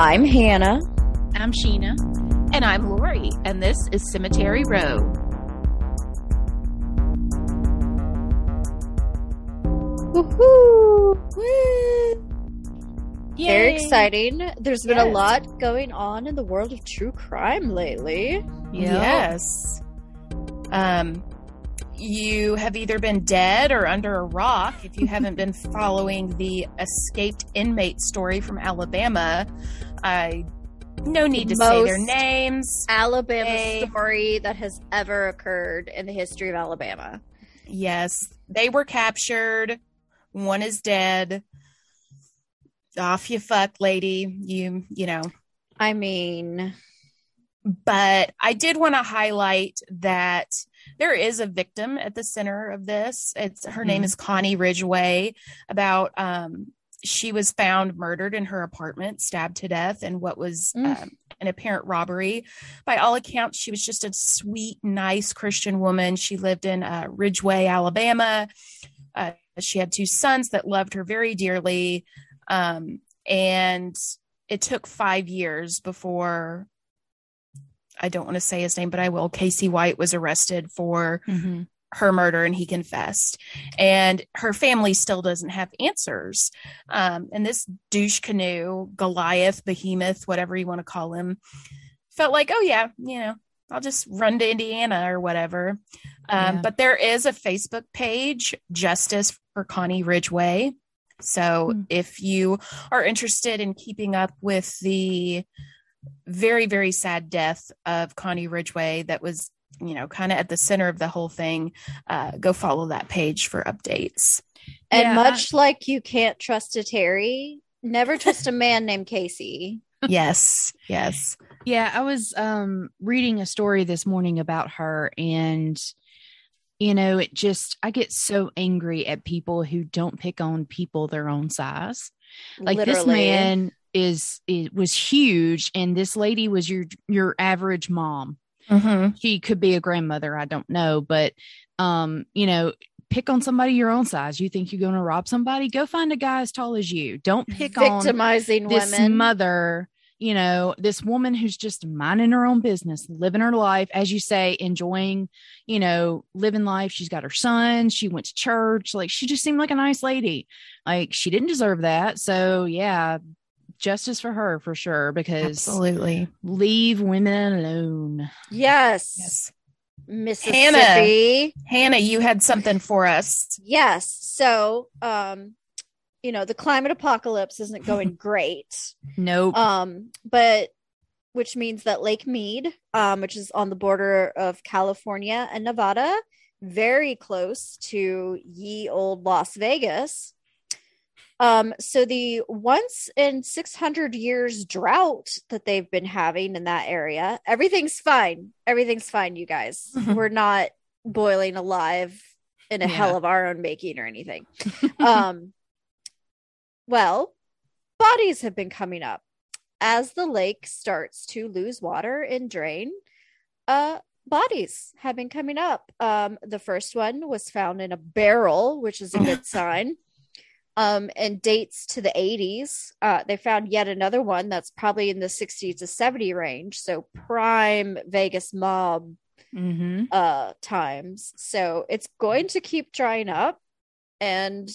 I'm Hannah. I'm Sheena. And I'm Lori, and this is Cemetery Row. Woohoo! Woo! Very exciting. There's been a lot going on in the world of true crime lately. Yes. Um, you have either been dead or under a rock if you haven't been following the escaped inmate story from Alabama. I no need to say their names. Alabama Hey. story that has ever occurred in the history of Alabama. Yes, they were captured. One is dead. Off you fuck, lady. You you know. I mean, but I did want to highlight that there is a victim at the center of this. It's her name Mhm. is Connie Ridgeway. About um, she was found murdered in her apartment, stabbed to death, in what was Mm. um, an apparent robbery. By all accounts, she was just a sweet, nice Christian woman. She lived in uh, Ridgeway, Alabama. Uh, she had two sons that loved her very dearly, um, and it took five years before I don't want to say his name, but I will. Casey White was arrested for Mm-hmm. Her murder and he confessed. And her family still doesn't have answers. Um, and this douche canoe, Goliath, Behemoth, whatever you want to call him, felt like, oh, yeah, you know, I'll just run to Indiana or whatever. Um, Yeah. But there is a Facebook page, Justice for Connie Ridgeway. So Hmm. if you are interested in keeping up with the very, very sad death of Connie Ridgeway that was, you know, kind of at the center of the whole thing, uh, go follow that page for updates. and Yeah, much like you can't trust a Terry, never trust a man named Casey. yes, yes. Yeah, I was um reading a story this morning about her and you know, it just I get so angry at people who don't pick on people their own size. Like this man is it was huge and this lady was your your average mom. Mm-hmm. She could be a grandmother, I don't know, but um, you know, pick on somebody your own size. You think you're going to rob somebody? Go find a guy as tall as you. Don't pick on victimizing this women. mother, you know, this woman who's just minding her own business, living her life, as you say, enjoying, you know, living life. She's got her son. She went to church. Like she just seemed like a nice lady. Like she didn't deserve that. So yeah, justice for her for sure. Because Absolutely. leave women alone. yes. Yes. Mississippi. Hannah, you had something for us. Yes. So, um, you know, the climate apocalypse isn't going great. Nope. Um, but which means that Lake Mead, um, which is on the border of California and Nevada, very close to ye old Las Vegas. Um, so the once in 600 years drought that they've been having in that area, everything's fine. Everything's fine, you guys. Mhm. We're not boiling alive in a Yeah. hell of our own making or anything. um, well, bodies have been coming up as the lake starts to lose water and drain. Uh, bodies have been coming up. Um, the first one was found in a barrel, which is a good sign. Um, and dates to the 80s. Uh, they found yet another one that's probably in the 60 to 70 range. So prime Vegas mob mm-hmm. uh times. So it's going to keep drying up and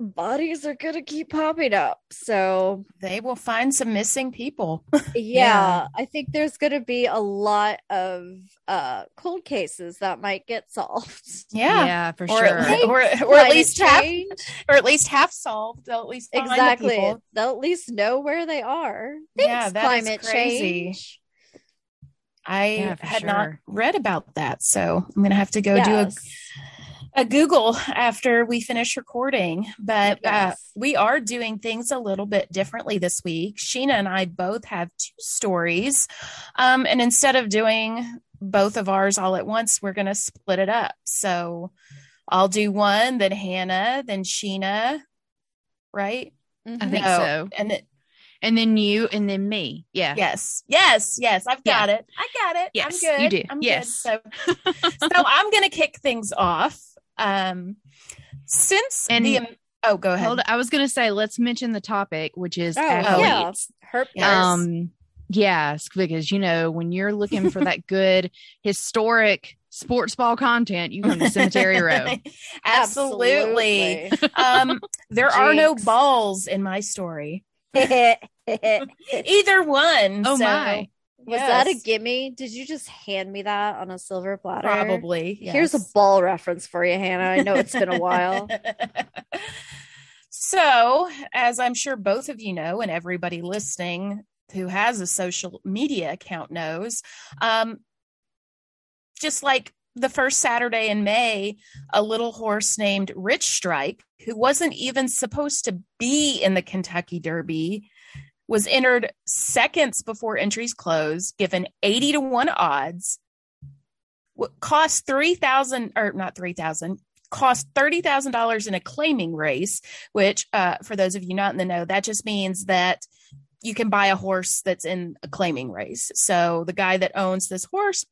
bodies are going to keep popping up. So They will find some missing people. yeah, Yeah. I think there's going to be a lot of uh cold cases that might get solved. Yeah. Yeah, for Or, sure. at, or, or at Climate least half, or at least half solved. They'll at least find the exactly. people. They'll at least know where they are. Yeah, Thanks, that is climate crazy. change. I Yeah, for had not read about that, so I'm gonna have to go do a Yes. A Google after we finish recording, but uh, we are doing things a little bit differently this week. Sheena and I both have two stories. Um, and instead of doing both of ours all at once, we're going to split it up. So I'll do one, then Hannah, then Sheena, right? I Mhm. think No. so. And then, And then you, and then me. Yeah. yes, yes, yes, I've got it. I got it. Yes, I'm good. you do. I'm Yes. good. So, so I'm going to kick things off. Um, since And the Oh, go ahead. Hold, I was gonna say let's mention the topic, which is Oh, athletes. yeah. Herp Yes. pairs. Um, yes, because you know when you're looking for that good historic sports ball content, you come to Cemetery Row. Absolutely. um, there are no balls in my story. Either one. Oh so, my. That a gimme? Did you just hand me that on a silver platter? Probably. Here's a ball reference for you, Hannah. I know it's been a while. so, as I'm sure both of you know, and everybody listening who has a social media account knows, um, just like the first Saturday in May, a little horse named Rich Strike, who wasn't even supposed to be in the Kentucky Derby, was entered seconds before entries closed, given 80 to 1 odds, cost 3000 or not 3000 cost $30,000 in a claiming race, which uh, for those of you not in the know, that just means that you can buy a horse that's in a claiming race. So the guy that owns this horse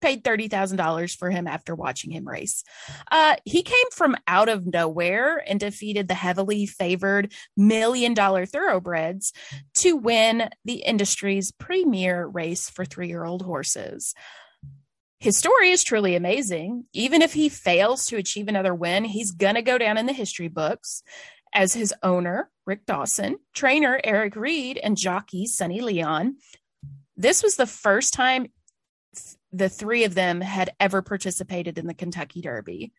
paid $30,000 for him after watching him race. Uh, he came from out of nowhere and defeated the heavily favored million dollar thoroughbreds to win the industry's premier race for three year old horses. His story is truly amazing. Even if he fails to achieve another win, he's going to go down in the history books as his owner, Rick Dawson, trainer, Eric Reed, and jockey, Sonny Leon. This was the first time the three of them had ever participated in the Kentucky Derby.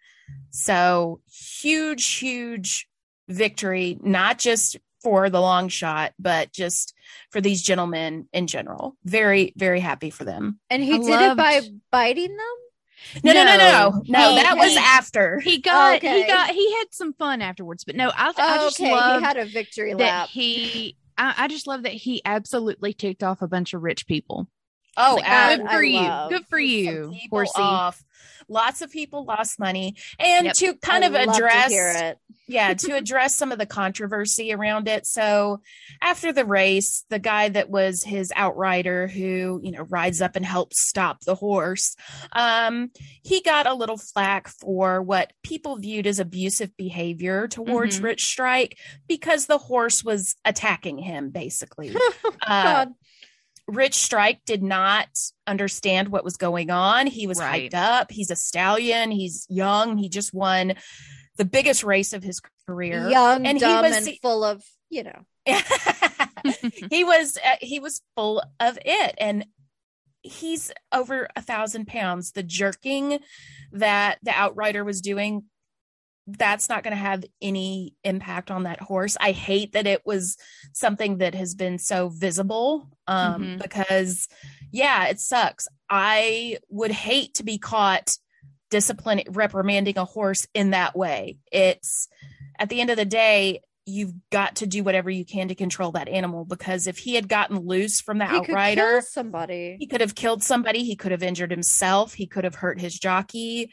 So, huge, huge victory, not just for the long shot, but just for these gentlemen in general. Very, very happy for them. And he I did it by biting them? No, no, no, no, no. He- that was after. He oh, got Okay. he got he had some fun afterwards, but no, I I Oh, just okay. love He had a victory that lap. he. I, I just love that he absolutely ticked off a bunch of rich people. Oh, Like, good I for you, love. good for you, horsey. off. Lots of people lost money, and Yep. to kind I of address, it. yeah, to address some of the controversy around it. So after the race, the guy that was his outrider, who you know rides up and helps stop the horse, um, he got a little flack for what people viewed as abusive behavior towards Mhm. Rich Strike because the horse was attacking him, basically. uh, God. Rich Strike did not understand what was going on. He was Right. hyped up. He's a stallion. He's young. He just won the biggest race of his career. Young, and he dumb, was- and full of, you know. he was uh, he was full of it and he's over a thousand pounds the jerking that the outrider was doing that's not going to have any impact on that horse. I hate that it was something that has been so visible um Mhm. because yeah it sucks. I would hate to be caught disciplining reprimanding a horse in that way. It's at the end of the day you've got to do whatever you can to control that animal because if he had gotten loose from the He could outrider somebody. he could have killed somebody. He could have injured himself. He could have hurt his jockey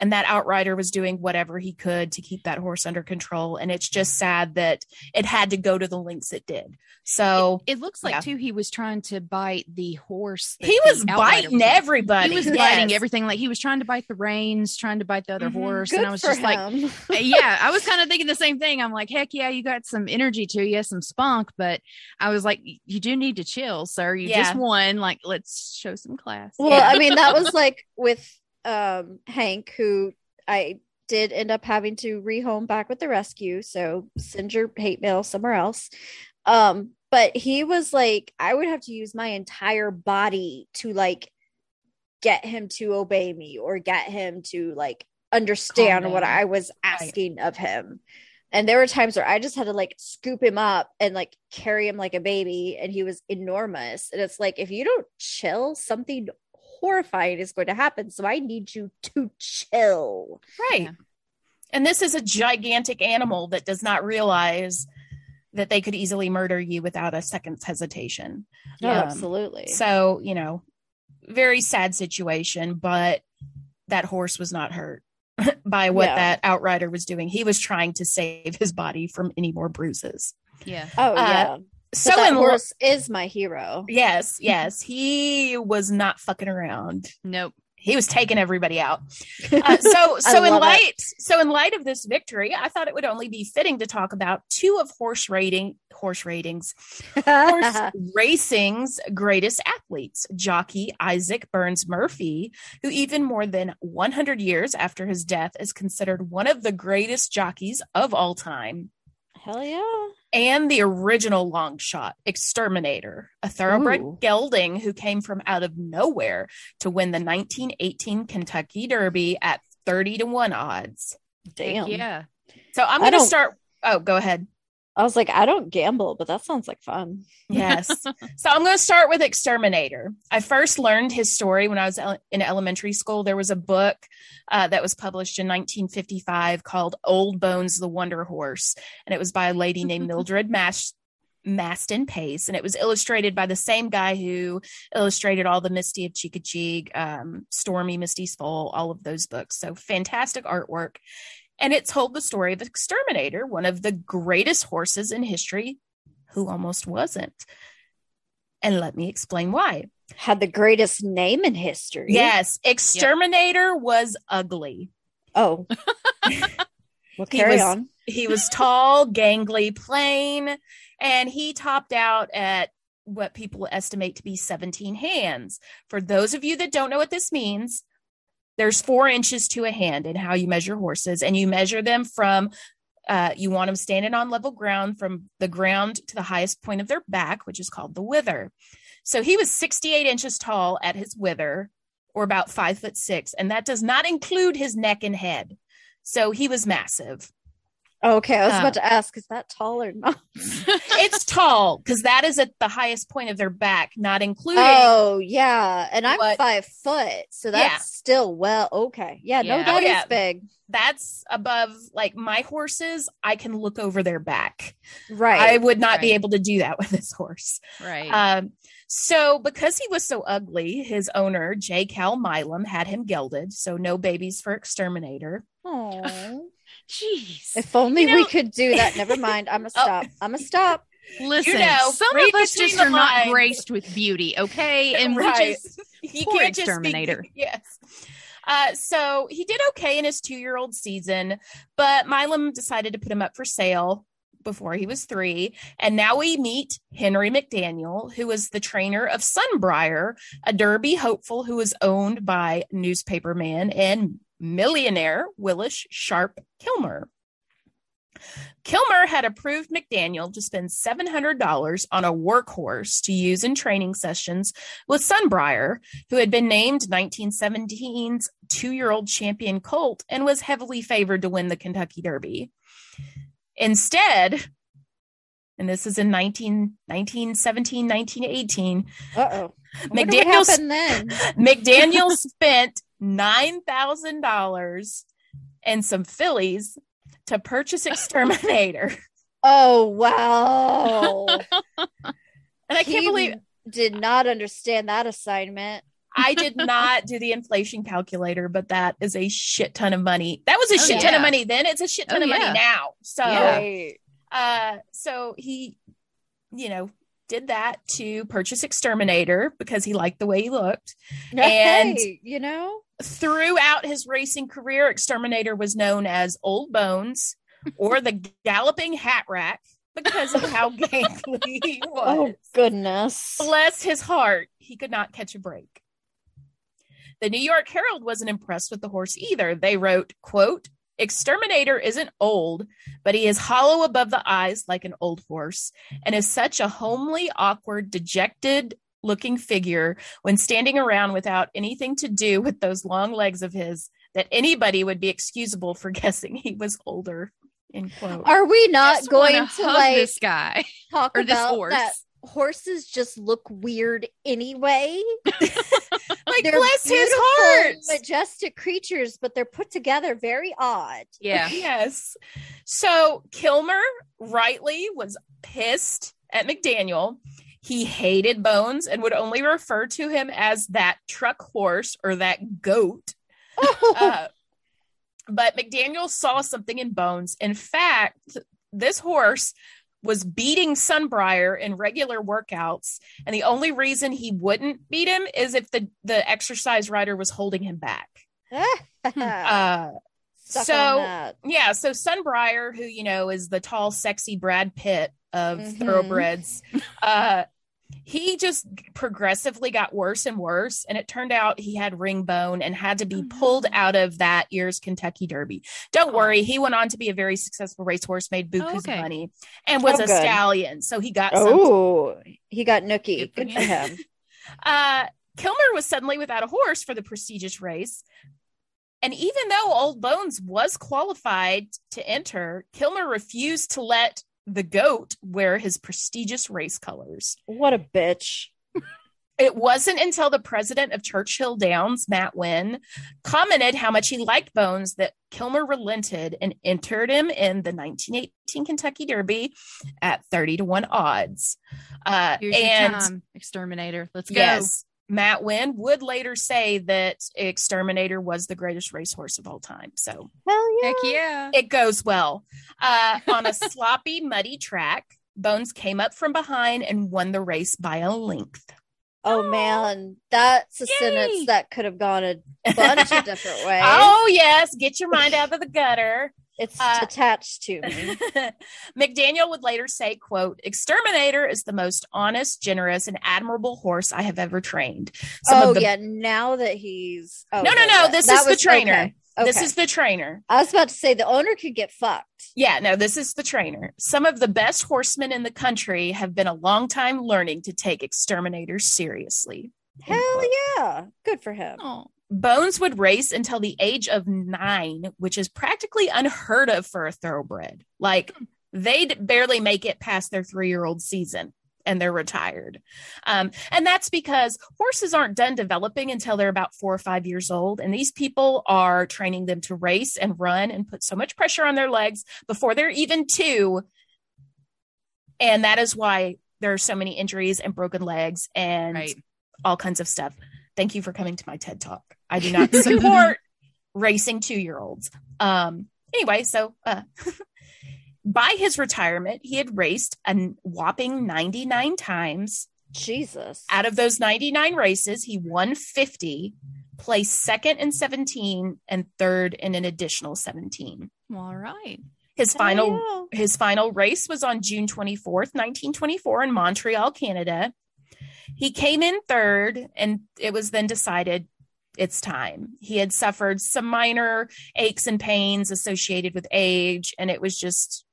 and that outrider was doing whatever he could to keep that horse under control and it's just sad that it had to go to the lengths it did so It looks like Yeah. too he was trying to bite the horse. he was biting was everybody He was Yes. biting everything. Like he was trying to bite the reins, trying to bite the other Mhm. horse, Good and I was for just like, yeah, I was kind of thinking the same thing. I'm like, heck yeah, you got some energy to you, some spunk, but I was like, you do need to chill, sir. You just won. Like, let's show some class. Well, Yeah. I mean, that was like with um Hank, who I did end up having to rehome back with the rescue. So send your hate mail somewhere else. Um, but he was like, I would have to use my entire body to like get him to obey me or get him to like understand Calm what down. I was asking of him. And there were times where I just had to like scoop him up and like carry him like a baby, and he was enormous. And it's like, if you don't chill, something horrifying is going to happen. So I need you to chill. right Yeah. and this is a gigantic animal that does not realize that they could easily murder you without a second's hesitation Oh, Um, absolutely. So, you know, very sad situation, but that horse was not hurt by what Yeah. that outrider was doing. He was trying to save his body from any more bruises. yeah. oh uh, yeah. So that in lo- horse is my hero. yes, yes, he was not fucking around. Nope. he was taking everybody out. Uh, so, so in love it. light, so in light of this victory, I thought it would only be fitting to talk about two of horse rating, horse ratings, horse racing's greatest athletes, jockey Isaac Burns Murphy, who even more than 100 years after his death is considered one of the greatest jockeys of all time Hell yeah. And the original long shot exterminator a thoroughbred Ooh. gelding who came from out of nowhere to win the 1918 kentucky derby at 30 to 1 odds Damn. Yeah. so i'm going to start oh go ahead I was like, I don't gamble, but that sounds like fun. yes so i'm going to start with exterminator i first learned his story when i was ele- in elementary school there was a book uh, that was published in 1955 called old bones the wonder horse and it was by a lady named mildred Mash- Mastin Pace, and it was illustrated by the same guy who illustrated all the Misty of Chincoteague, um, Stormy, Misty's Foal, all of those books. So fantastic artwork. And it told the story of Exterminator, one of the greatest horses in history who almost wasn't. And let me explain why. Had the greatest name in history. Yes, Exterminator was ugly. Oh. well, He was- on. He was tall, gangly, plain, and he topped out at what people estimate to be 17 hands. For those of you that don't know what this means, there's four inches to a hand in how you measure horses, and you measure them from uh, you want them standing on level ground from the ground to the highest point of their back, which is called the wither. So he was 68 inches tall at his wither, or about five foot six, and that does not include his neck and head. So he was massive. Okay, I was Uh, about to ask, is that tall or not? it's tall because that is at the highest point of their back, not including. Oh yeah, and I'm What- five foot, so that's Yeah. still well okay. Yeah, no, Yeah. that Oh, is yeah. big, That's above like my horses. I can look over their back. right? I would not be able to do that with this horse. Right. Um, so because he was so ugly, his owner J. Cal Milam had him gelded. So no babies for exterminator. Aw. Jeez. if only You know- we could do that. Never mind. I'm gonna Oh. stop. I'm gonna stop. Listen, know, some read of us just the are not lines. graced with beauty, okay? And we Right. just he Poor can't just be- yes. Uh, so he did okay in his two-year-old season, but Milam decided to put him up for sale before he was three. And now we meet Henry McDaniel, who was the trainer of Sunbriar, a Derby hopeful who was owned by newspaperman and millionaire Willis Sharp Kilmer. Kilmer had approved McDaniel to spend $700 on a workhorse to use in training sessions with Sunbriar, who had been named 1917's two year old champion colt and was heavily favored to win the Kentucky Derby. Instead, and this is in 19, 1917, 1918, Uh oh. What McDaniel, happened then? McDaniel spent $9,000 and some fillies to purchase Exterminator. Oh wow! And I can't believe did not understand that assignment. I did not do the inflation calculator, but that is a shit ton of money. That was a Oh, shit ton of money then. It's a shit ton Oh, of yeah. money now. So, Yeah. Uh, so he, you know, did that to purchase Exterminator because he liked the way he looked. And- Hey, you know, Throughout his racing career, Exterminator was known as Old Bones or the Galloping Hat Rack because of how gangly he oh, was. oh goodness. Bless his heart, he could not catch a break. The New York Herald wasn't impressed with the horse either. They wrote, quote, Exterminator isn't old, but he is hollow above the eyes like an old horse, and is such a homely, awkward, dejected looking figure when standing around without anything to do with those long legs of his that anybody would be excusable for guessing he was older. End quote. Are we not Just going wanna hug like this guy talk or this about horse? that horses just look weird anyway? like, They're bless his heart. majestic creatures, but they're put together very odd. Yeah. Yes. So Kilmer rightly was pissed at McDaniel. He hated Bones and would only refer to him as that truck horse or that goat. Uh, but McDaniel saw something in Bones. In fact, this horse was beating Sunbriar in regular workouts, and the only reason he wouldn't beat him is if the the exercise rider was holding him back. Uh, so yeah, so Sunbriar, who you know is the tall, sexy Brad Pitt of Mhm. thoroughbreds, uh, he just progressively got worse and worse, and it turned out he had ring bone and had to be Oh, pulled out of that year's Kentucky Derby. Don't Oh. worry, he went on to be a very successful racehorse, made bukus okay. of money, and was Oh, a good. stallion. So he got some Oh, he got nookie. Good for him. him. uh, Kilmer was suddenly without a horse for the prestigious race. And even though Old Bones was qualified to enter, Kilmer refused to let the goat wear his prestigious race colors. What a bitch. It wasn't until the president of Churchill Downs, Matt Winn, commented how much he liked Bones that Kilmer relented and entered him in the 1918 Kentucky Derby at 30 to 1 odds. Uh, Here's and your time, exterminator. Let's go. Yes. Matt Winn would later say that Exterminator was the greatest racehorse of all time. So Hell yeah. Heck yeah. it goes well. Uh, on a sloppy, muddy track, Bones came up from behind and won the race by a length. Oh man, that's a Yay. sentence that could have gone a bunch of different ways. Oh, yes. Get your mind out of the gutter. It's uh, attached to me. McDaniel would later say, quote, Exterminator is the most honest, generous, and admirable horse I have ever trained. Some oh the- yeah, now that he's oh, No, no, no, that- this that is the trainer. okay, This is the trainer. I was about to say the owner could get fucked. Yeah, no, this is the trainer. Some of the best horsemen in the country have been a long time learning to take exterminators seriously. Hell yeah, good for him. Oh, Bones would race until the age of nine, which is practically unheard of for a thoroughbred. Like they'd barely make it past their three year old season and they're retired. Um, and that's because horses aren't done developing until they're about four or five years old. And these people are training them to race and run and put so much pressure on their legs before they're even two. And that is why there are so many injuries and broken legs and right. all kinds of stuff. Thank you for coming to my TED talk. I do not support racing two year olds. Um, anyway, so uh, by his retirement, he had raced a whopping 99 times. Jesus. Out of those 99 races, he won 50, placed second in 17, and third in an additional 17. All right. His Hell final yeah. his final race was on June 24th, 1924, in Montreal, Canada. He came in third, and it was then decided it's time. He had suffered some minor aches and pains associated with age, and it was just,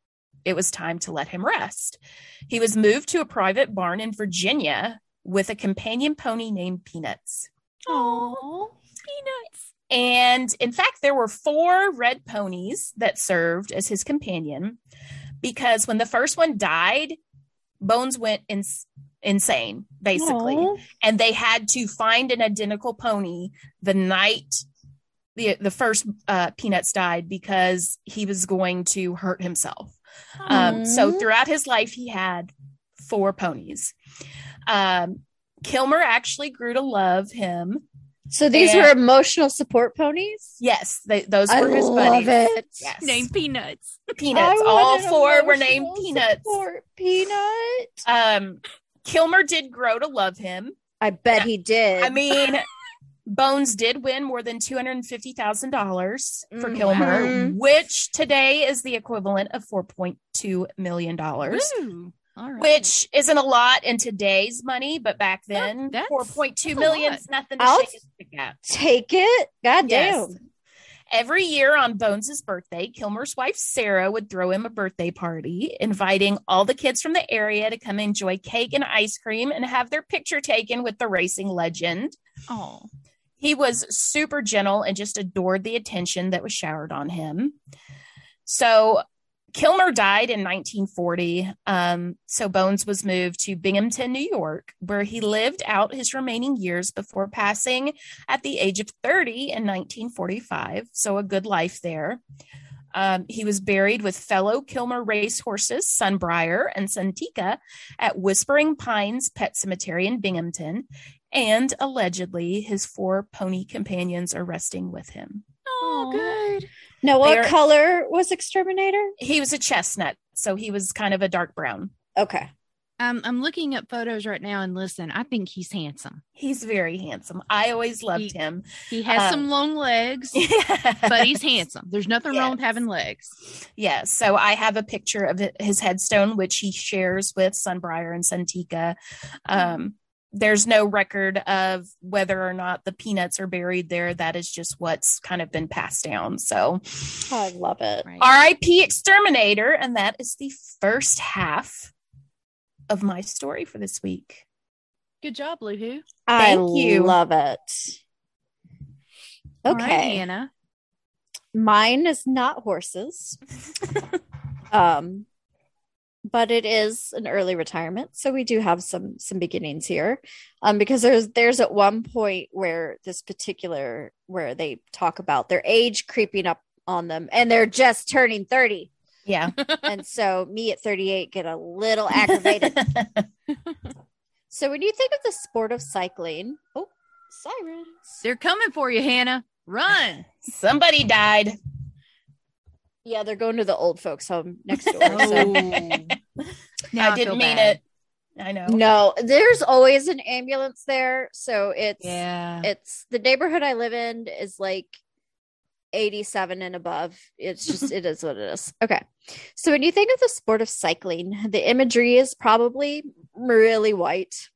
it was time to let him rest. He was moved to a private barn in Virginia with a companion pony named Peanuts. Oh, peanuts. And in fact, there were four red ponies that served as his companion because when the first one died, Bones went ins- insane, basically. Aw. And they had to find an identical pony the night the, the first uh, Peanuts died because he was going to hurt himself. Um, so throughout his life, he had four ponies. Um, Kilmer actually grew to love him. So these And- were emotional support ponies. Yes, they, those I were his love buddies. it. Yes. Name peanuts. Peanuts. I All four were named Peanuts. support Peanut. Um, Kilmer did grow to love him. I bet he did. I mean, Bones did win more than two hundred and fifty thousand dollars for Mm, Kilmer, which today is the equivalent of four point two million dollars. Right. Which isn't a lot in today's money, but back then, that's- four point two million is nothing to I'll shake a stick at. take it. God Yes. damn. Every year on Bones's birthday, Kilmer's wife Sarah would throw him a birthday party, inviting all the kids from the area to come enjoy cake and ice cream and have their picture taken with the racing legend. oh, He was super gentle and just adored the attention that was showered on him. So Kilmer died in 1940. Um, so Bones was moved to Binghamton, New York, where he lived out his remaining years before passing at the age of 30 in 1945. So a good life there. Um, he was buried with fellow Kilmer racehorses, Sunbriar and Suntica, at Whispering Pines Pet Cemetery in Binghamton. And allegedly, his four pony companions are resting with him. Oh, good. Now, what They're- color was Exterminator? He was a chestnut, so he was kind of a dark brown. Okay. Um, I'm looking at photos right now, and listen, I think he's handsome. He's very handsome. I always loved He- him. He has Um, some long legs, but but he's handsome. There's nothing wrong with having legs. Yeah, so I have a picture of his headstone, which he shares with Sunbriar and Suntica. Um, there's no record of whether or not the peanuts are buried there. That is just what's kind of been passed down. So, Oh, I love it. Right. R.I.P. Exterminator, and that is the first half of my story for this week. Good job, Luhu. I you. love it. All right, Okay. Hannah. Mine is not horses. um but it is an early retirement so we do have some some beginnings here um because there's there's at one point where this particular where they talk about their age creeping up on them and they're just turning 30 Yeah. and so me at 38 get a little aggravated so when you think of the sport of cycling oh sirens They're coming for you, Hannah. Run. Somebody died. Yeah they're going to the old folks home next door Oh. so Now I didn't mean bad. it. I know. No, there's always an ambulance there. So it's Yeah. it's the neighborhood I live in is like 87 and above. It's just it is what it is. Okay. So when you think of the sport of cycling, the imagery is probably really white.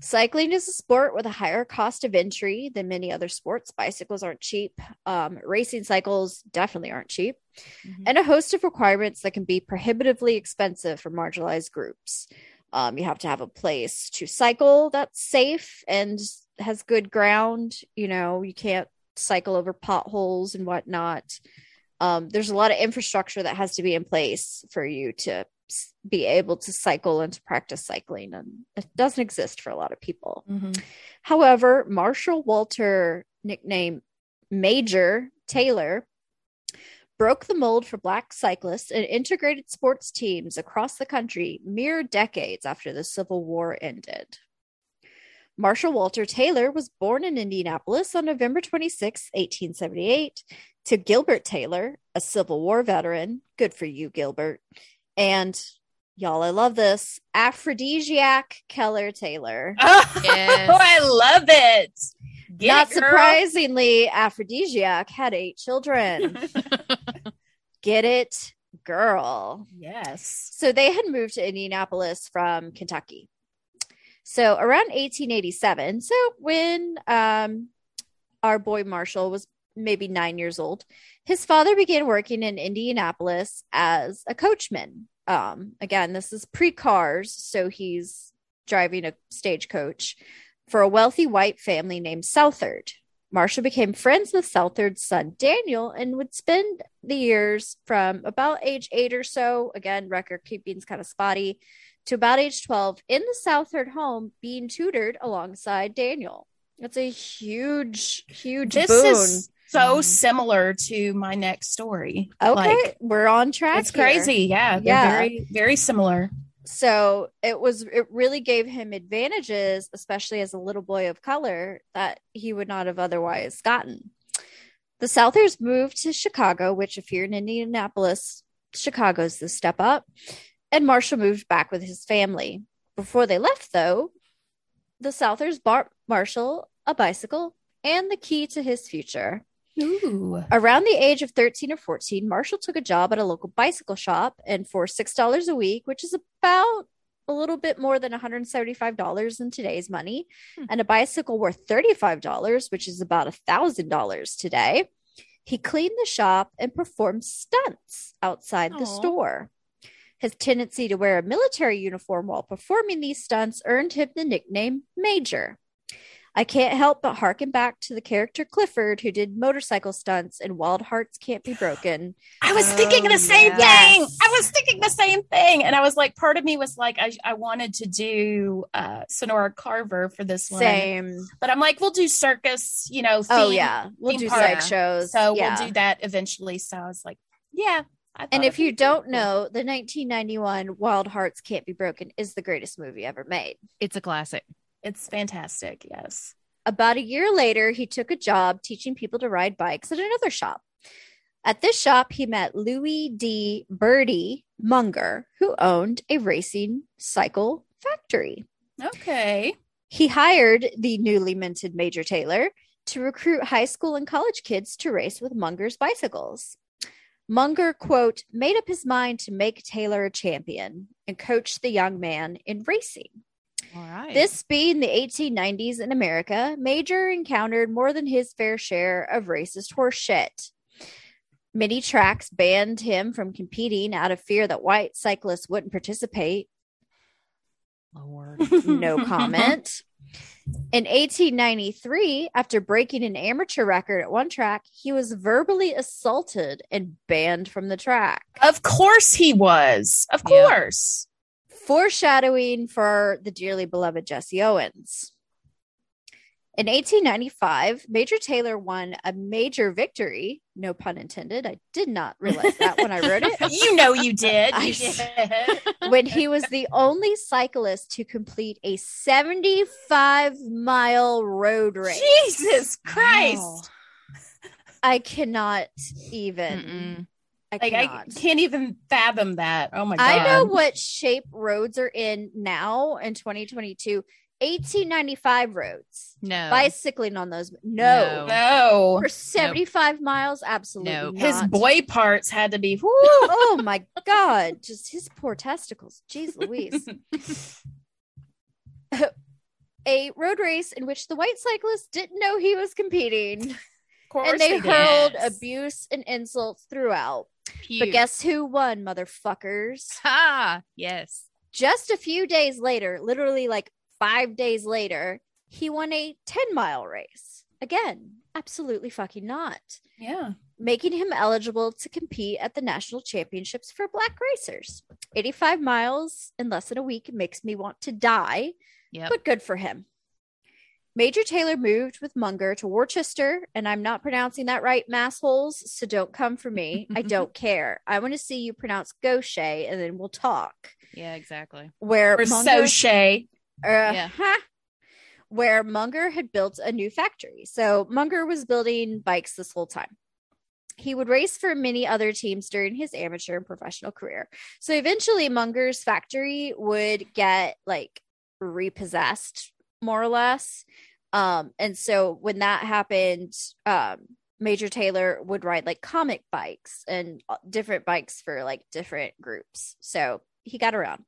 Cycling is a sport with a higher cost of entry than many other sports. Bicycles aren't cheap. Um, racing cycles definitely aren't cheap Mhm. and a host of requirements that can be prohibitively expensive for marginalized groups. Um, you have to have a place to cycle that's safe and has good ground. You know, you can't cycle over potholes and whatnot. Um, there's a lot of infrastructure that has to be in place for you to be able to cycle and to practice cycling, and it doesn't exist for a lot of people. Mhm. However, Marshall Walter, nicknamed Major Taylor, broke the mold for black cyclists and integrated sports teams across the country mere decades after the Civil War ended. Marshall Walter Taylor was born in Indianapolis on November 26, 1878, to Gilbert Taylor, a Civil War veteran. Good for you, Gilbert. And y'all, I love this aphrodisiac Keller Taylor. Oh, Yes. I love it. Get Not it, surprisingly, aphrodisiac had eight children. Get it, girl. Yes. So they had moved to Indianapolis from Kentucky. So around 1887, so when um, our boy Marshall was maybe nine years old, his father began working in Indianapolis as a coachman. Um, again, this is pre cars, so he's driving a stagecoach for a wealthy white family named Southard. Marshall became friends with Southard's son Daniel and would spend the years from about age eight or so, again, record keeping's kind of spotty, to about age 12 in the Southard home being tutored alongside Daniel. That's a huge, huge This boon. is so Mhm. similar to my next story. okay, Like, we're on track. it's here. crazy. Yeah. Yeah. very, very similar. so it was it really gave him advantages especially as a little boy of color that he would not have otherwise gotten the Southards moved to chicago which if you're in indianapolis chicago's the step up and marshall moved back with his family before they left though the Southards bought marshall a bicycle and the key to his future Ooh. Around the age of 13 or 14, Marshall took a job at a local bicycle shop, and for $6 a week, which is about a little bit more than $175 in today's money, Hmm. and a bicycle worth $35, which is about $1,000 today, he cleaned the shop and performed stunts outside the store. His tendency to wear a military uniform while performing these stunts earned him the nickname Major. I can't help but harken back to the character Clifford, who did motorcycle stunts in Wild Hearts Can't Be Broken. I was thinking Oh, the same yes. thing. I was thinking the same thing. And I was like, part of me was like, I, I wanted to do uh, Sonora Carver for this one. Same. But I'm like, we'll do circus, you know. Oh, yeah. We'll theme do park. sideshows. So yeah. we'll do that eventually. So I was like, yeah. And if you don't cool. know, the 1991 Wild Hearts Can't Be Broken is the greatest movie ever made. It's a classic. It's fantastic. Yes. About a year later, he took a job teaching people to ride bikes at another shop. At this shop, he met Louis D. Birdie Munger, who owned a racing cycle factory. Okay. He hired the newly minted Major Taylor to recruit high school and college kids to race with Munger's bicycles. Munger, quote, made up his mind to make Taylor a champion and coach the young man in racing. All right. This being the 1890s in America, Major encountered more than his fair share of racist horseshit. Many tracks banned him from competing out of fear that white cyclists wouldn't participate. Lord. No comment. In 1893, after breaking an amateur record at one track, he was verbally assaulted and banned from the track. Of course he was. Of Yeah. course. Foreshadowing for the dearly beloved Jesse Owens. In 1895, Major Taylor won a major victory, no pun intended. I did not realize that when I wrote it. you know you did. I You did. when he was the only cyclist to complete a 75 mile road race. Jesus Christ. Wow. I cannot even. Mm-mm. I Like I can't even fathom that. Oh my god. I know what shape roads are in now in 2022. 1895 roads. No. Bicycling on those. No. No. No. For 75 miles? Absolutely. No. not. His boy parts had to be whoo. Oh my God. Just his poor testicles. Jeez Louise. A road race in which the white cyclist didn't know he was competing. Course and they he hurled did. abuse and insults throughout. But guess who won, motherfuckers? Ha! Yes. just a few days later, literally like five days later, he won a 10 mile race. Again, absolutely fucking not. Yeah. Making him eligible to compete at the national championships for black racers. 85 miles in less than a week makes me want to die, Yep. but good for him. Major Taylor moved with Munger to Worcester, and I'm not pronouncing that right, massholes, so don't come for me. I don't care. I want to see you pronounce Gaucher, and then we'll talk. yeah, exactly. Where Or Munger- so Shay. uh, where Munger had built a new factory. So Munger was building bikes this whole time. He would race for many other teams during his amateur and professional career. So eventually, Munger's factory would get like repossessed, more or less. Um, and so when that happened, um, Major Taylor would ride like comic bikes and uh, different bikes for like different groups. So he got around.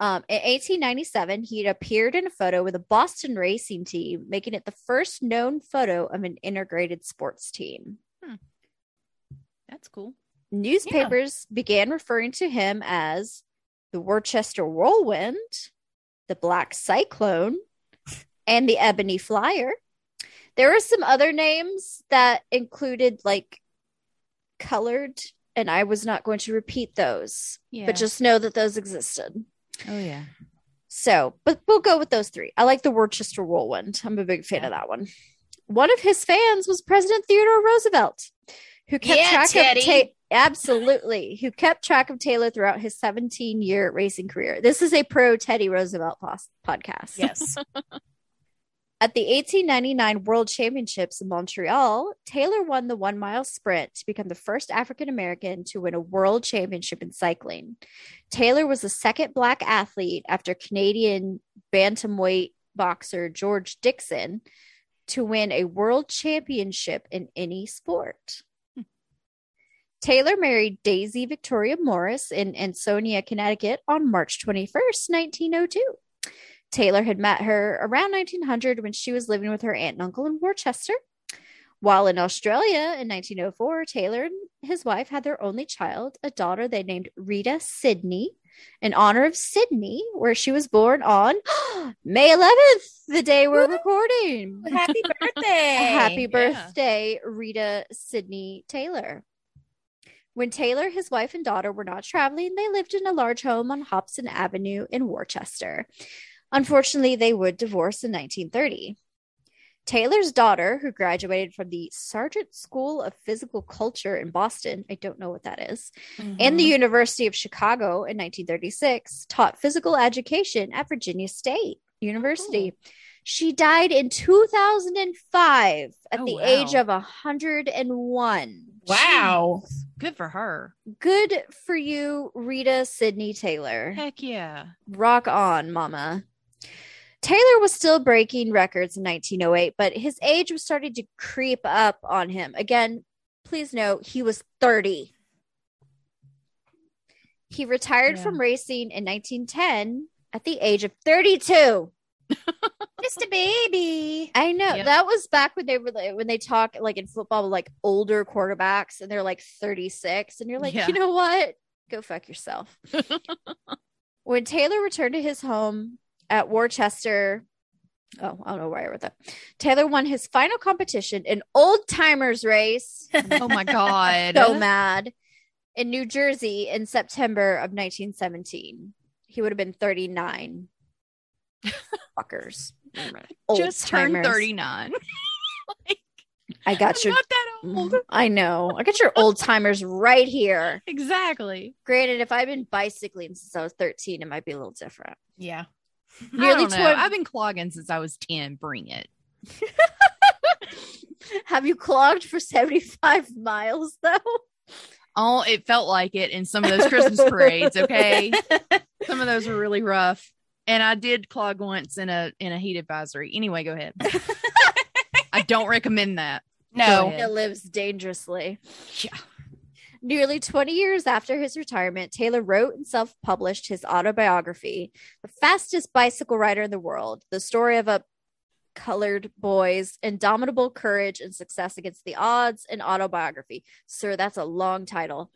Um, in 1897, he had appeared in a photo with a Boston racing team, making it the first known photo of an integrated sports team. That's cool. Newspapers began referring to him as the Worcester Whirlwind, the Black Cyclone, and the Ebony Flyer. There were some other names that included like colored, and I was not going to repeat those, Yeah. but just know that those existed. oh yeah. So, but we'll go with those three. I like the Worcester Whirlwind. I'm a big fan of that one. One of his fans was President Theodore Roosevelt, who kept Yeah, track Teddy. of Ta- absolutely, who kept track of Taylor throughout his 17 year racing career. This is a pro Teddy Roosevelt pos- podcast. Yes. At the 1899 World Championships in Montreal, Taylor won the one mile sprint to become the first African American to win a world championship in cycling. Taylor was the second Black athlete after Canadian bantamweight boxer George Dixon to win a world championship in any sport. Taylor married Daisy Victoria Morris in Ansonia, Connecticut on March 21st, 1902. Taylor had met her around 1900 when she was living with her aunt and uncle in Worcester. While in Australia in 1904, Taylor and his wife had their only child, a daughter they named Rita Sidney, in honor of Sydney, where she was born on May 11th, the day we're recording. Happy birthday. Happy Yeah. birthday, Rita Sidney Taylor. When Taylor, his wife, and daughter were not traveling, they lived in a large home on Hobson Avenue in Worcester. Unfortunately, they would divorce in 1930. Taylor's daughter, who graduated from the Sargent School of Physical Culture in Boston, I don't know what that is, and the mm-hmm. University of Chicago in 1936, taught physical education at Virginia State. University. Oh. She died in 2005 at Oh, the wow. age of 101. Wow. Good for her. Good for you, Rita Sidney Taylor. Heck yeah. Rock on, mama. Taylor was still breaking records in 1908, but his age was starting to creep up on him. Again, please note he was 30. He retired Yeah. from racing in 1910 at the age of 32. Just a baby. I know Yep. that was back when they were like, when they talk like in football like older quarterbacks and they're like 36 and you're like, Yeah. you know what? Go fuck yourself. when Taylor returned to his home at Worcester, oh, I don't know why I wrote that. Taylor won his final competition, an old timers race. Oh my God. so mad in New Jersey in September of 1917. He would have been 39. Fuckers. Just turned timers. 39. I got I'm your not that old. Mm, I know. I got your old timers right here. Exactly. Granted, if I've been bicycling since I was 13, it might be a little different. Yeah. Nearly I don't know. I've been clogging since I was 10. Bring it. Have you clogged for 75 miles though? Oh, it felt like it in some of those Christmas parades. Okay. Some of those were really rough. And I did clog once in a in a heat advisory. Anyway, go ahead. I don't recommend that. No. It lives dangerously. Yeah. Nearly 20 years after his retirement, Taylor wrote and self published his autobiography, The Fastest Bicycle Rider in the World, the story of a colored boy's indomitable courage and success against the odds, and autobiography. Sir, that's a long title.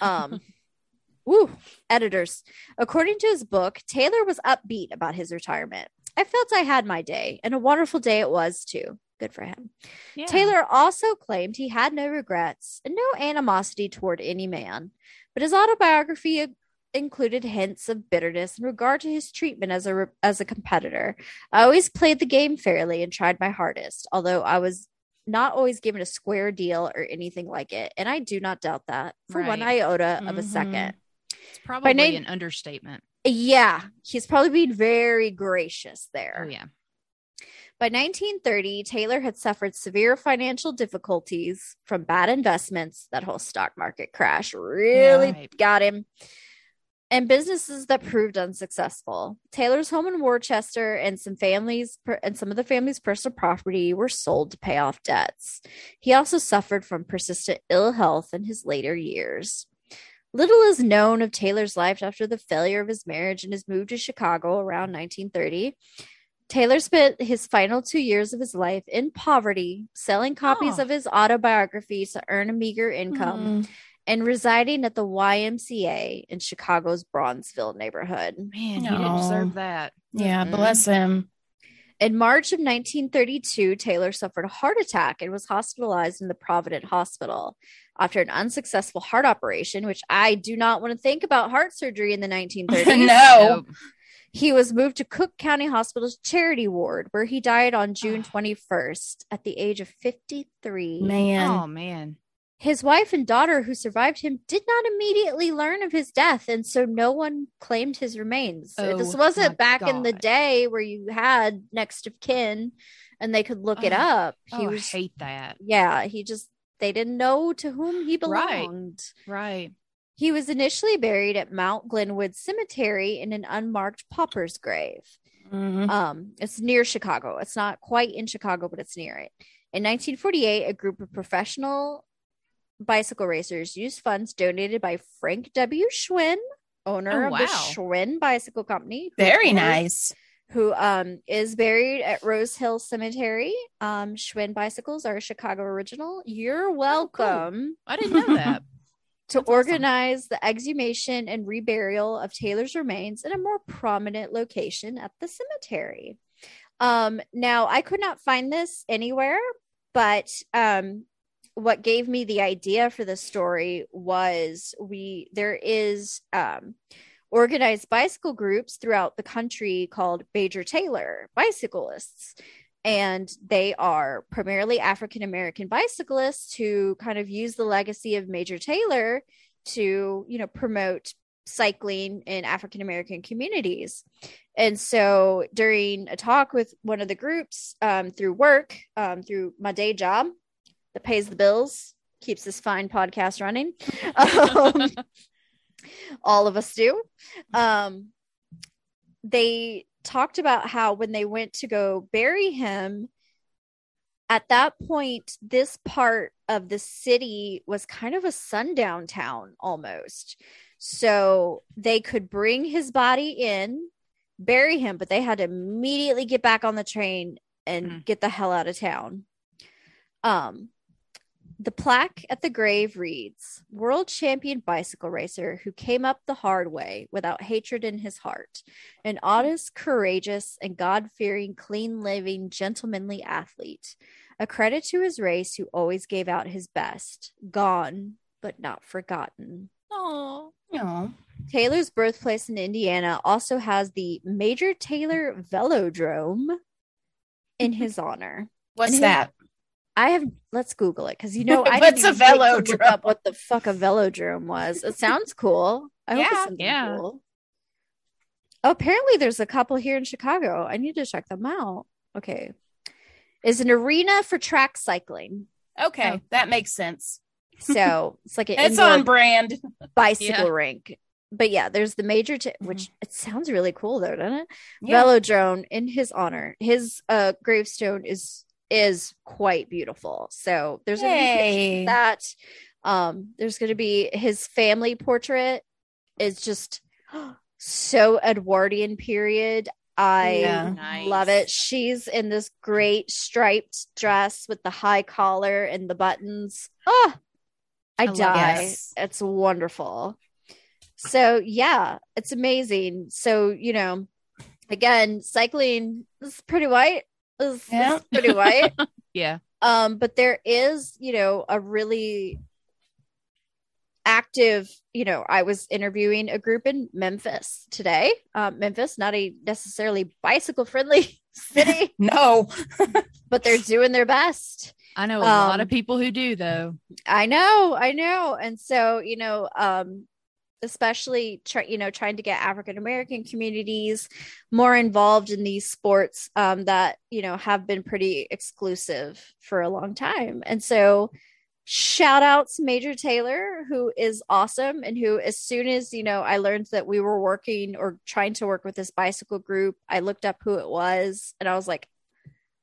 Um, woo, editors. According to his book, Taylor was upbeat about his retirement. I felt I had my day, and a wonderful day it was too. Good for him. Yeah. Taylor also claimed he had no regrets and no animosity toward any man, but his autobiography included hints of bitterness in regard to his treatment as a as a competitor. I always played the game fairly and tried my hardest, although I was not always given a square deal or anything like it, and I do not doubt that for one Right. iota of a Mhm. second. It's probably name- an understatement. Yeah, he's probably being very gracious there. Oh yeah. By 1930, Taylor had suffered severe financial difficulties from bad investments. That whole stock market crash really Right. got him. And businesses that proved unsuccessful. Taylor's home in Worcester and some families and some of the family's personal property were sold to pay off debts. He also suffered from persistent ill health in his later years. Little is known of Taylor's life after the failure of his marriage and his move to Chicago around 1930. Taylor spent his final two years of his life in poverty, selling copies Oh. of his autobiography to earn a meager income Mm. and residing at the YMCA in Chicago's Bronzeville neighborhood. Man, he didn't deserve that. Yeah. Mhm. Bless him. In March of 1932, Taylor suffered a heart attack and was hospitalized in the Provident Hospital after an unsuccessful heart operation, which I do not want to think about heart surgery in the 1930s. no. Nope. He was moved to Cook County Hospital's charity ward, where he died on June Ah. 21st at the age of 53. Man. Oh man. His wife and daughter, who survived him, did not immediately learn of his death, and so no one claimed his remains. Oh, this wasn't back in the day where you had next of kin and they could look it Oh. up. He Oh, I was, hate that. yeah, he just, they didn't know to whom he Right. belonged. Right. He was initially buried at Mount Glenwood Cemetery in an unmarked pauper's grave. Mhm. Um, it's near Chicago. It's not quite in Chicago, but it's near it. In 1948, a group of professional bicycle racers used funds donated by Frank W. Schwinn, owner Oh, of the wow. Schwinn Bicycle Company. who- Very nice. Who um is buried at Rose Hill Cemetery. Um, Schwinn bicycles are a Chicago original. You're welcome I didn't know that. to That's awesome. organize the exhumation and reburial of Taylor's remains in a more prominent location at the cemetery. Um, now I could not find this anywhere, but um, what gave me the idea for the story was we there is um, organized bicycle groups throughout the country called Major Taylor bicyclists. And they are primarily African American bicyclists who kind of use the legacy of Major Taylor to, you know, promote cycling in African American communities. And so during a talk with one of the groups um, through work, um, through my day job that pays the bills, keeps this fine podcast running, um, all of us do. Um, they talked about how when they went to go bury him, at that point, this part of the city was kind of a sundown town almost. So they could bring his body in, bury him, but they had to immediately get back on the train and Mm. get the hell out of town. Um, the plaque at the grave reads World champion bicycle racer who came up the hard way without hatred in his heart, an honest, courageous, and God fearing, clean living, gentlemanly athlete. A credit to his race who always gave out his best, gone but not forgotten. Oh, No. Taylor's birthplace in Indiana also has the Major Taylor Velodrome in his honor. What's And that? I have let's Google it because you know I What's didn't a to look velodrome? up what the fuck a velodrome was. It sounds cool. I hope Yeah, it's yeah. cool. Oh, apparently there's a couple here in Chicago. I need to check them out. Okay. Is an arena for track cycling. Okay, Oh. that makes sense. So it's like an It's on brand. bicycle Yeah. rink. But yeah, there's the major, t- which it sounds really cool though, doesn't it? Yeah. Velodrome in his honor. His uh gravestone is is quite beautiful. So there's gonna be pictures Yay. of that. Um, there's gonna be his family portrait is just so Edwardian period. I Yeah. Nice. love it. She's in this great striped dress with the high collar and the buttons. Oh, I, I love die. Yes. It's wonderful. So yeah, it's amazing. So you know, again, cycling is pretty white. Is, Yeah. is pretty white. yeah. um, but there is, you know, a really active. You know, I was interviewing a group in Memphis today. Um, Memphis, not a necessarily bicycle friendly city, No. but they're doing their best. I know a lot Um, of people who do though. I know, I know. And so, you know, um, especially try, you know, trying to get African American communities more involved in these sports um, that, you know, have been pretty exclusive for a long time. And so shout outs Major Taylor, who is awesome and who as soon as, you know, I learned that we were working or trying to work with this bicycle group, I looked up who it was and I was like,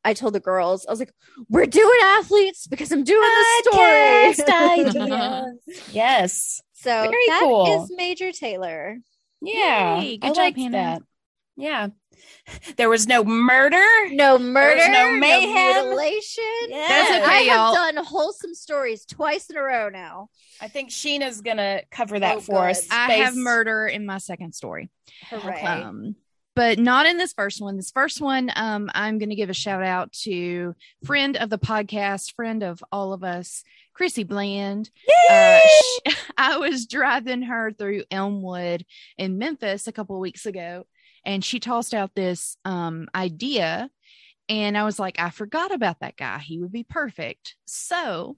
I told the girls, I was like, we're doing athletes because I'm doing the story. ideas. yes. So Very that cool. is Major Taylor. Yeah. Yay, good I job, liked Hannah. that. Yeah. There was no murder. No murder, no no mayhem. mutilation. Yeah. That's okay, I have y'all. done wholesome stories twice in a row now. I think Sheena's gonna cover that Oh, for good. us. I have murder in my second story. Hooray. Um, but not in this first one. This first one, um, I'm going to give a shout out to friend of the podcast, friend of all of us, Chrissy Bland. Uh, she, I was driving her through Elmwood in Memphis a couple of weeks ago, and she tossed out this um, idea. And I was like, I forgot about that guy. He would be perfect. So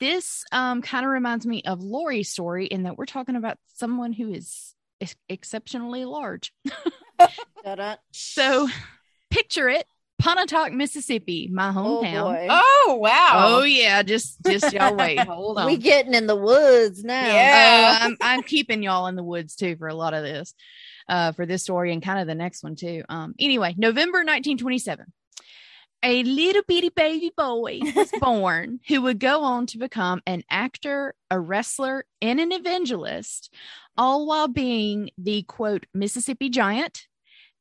this um, kind of reminds me of Lori's story in that we're talking about someone who is ex- exceptionally large. So picture it, Pontotoc, Mississippi, my oh hometown. boy. Oh wow. Oh, yeah, just just y'all wait. Hold on. we getting in the woods now. Yeah. Uh, I'm I'm keeping y'all in the woods too for a lot of this, uh, for this story and kind of the next one too. Um, anyway, November 1927, a little bitty baby boy was born who would go on to become an actor, a wrestler, and an evangelist, all while being the quote Mississippi giant,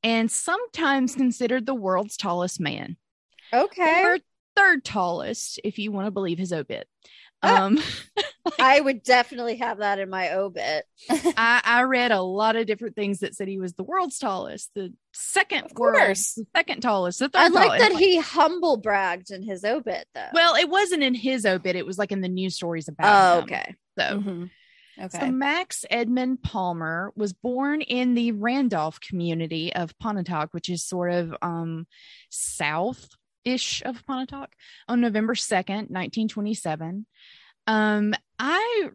and sometimes considered the world's tallest man Okay. or third tallest if you want to believe his obit. Ah. Um, I would definitely have that in my obit. I, I read a lot of different things that said he was the world's tallest, the second Of course. the second tallest, the third I like tallest. that he humble bragged in his obit though. Well, it wasn't in his obit; it was like in the news stories about. oh, him. okay. So, Mhm. Okay. so Max Edmund Palmer was born in the Randolph community of Pontotoc, which is sort of um south-ish of Pontotoc, on November second, nineteen twenty-seven. Um, I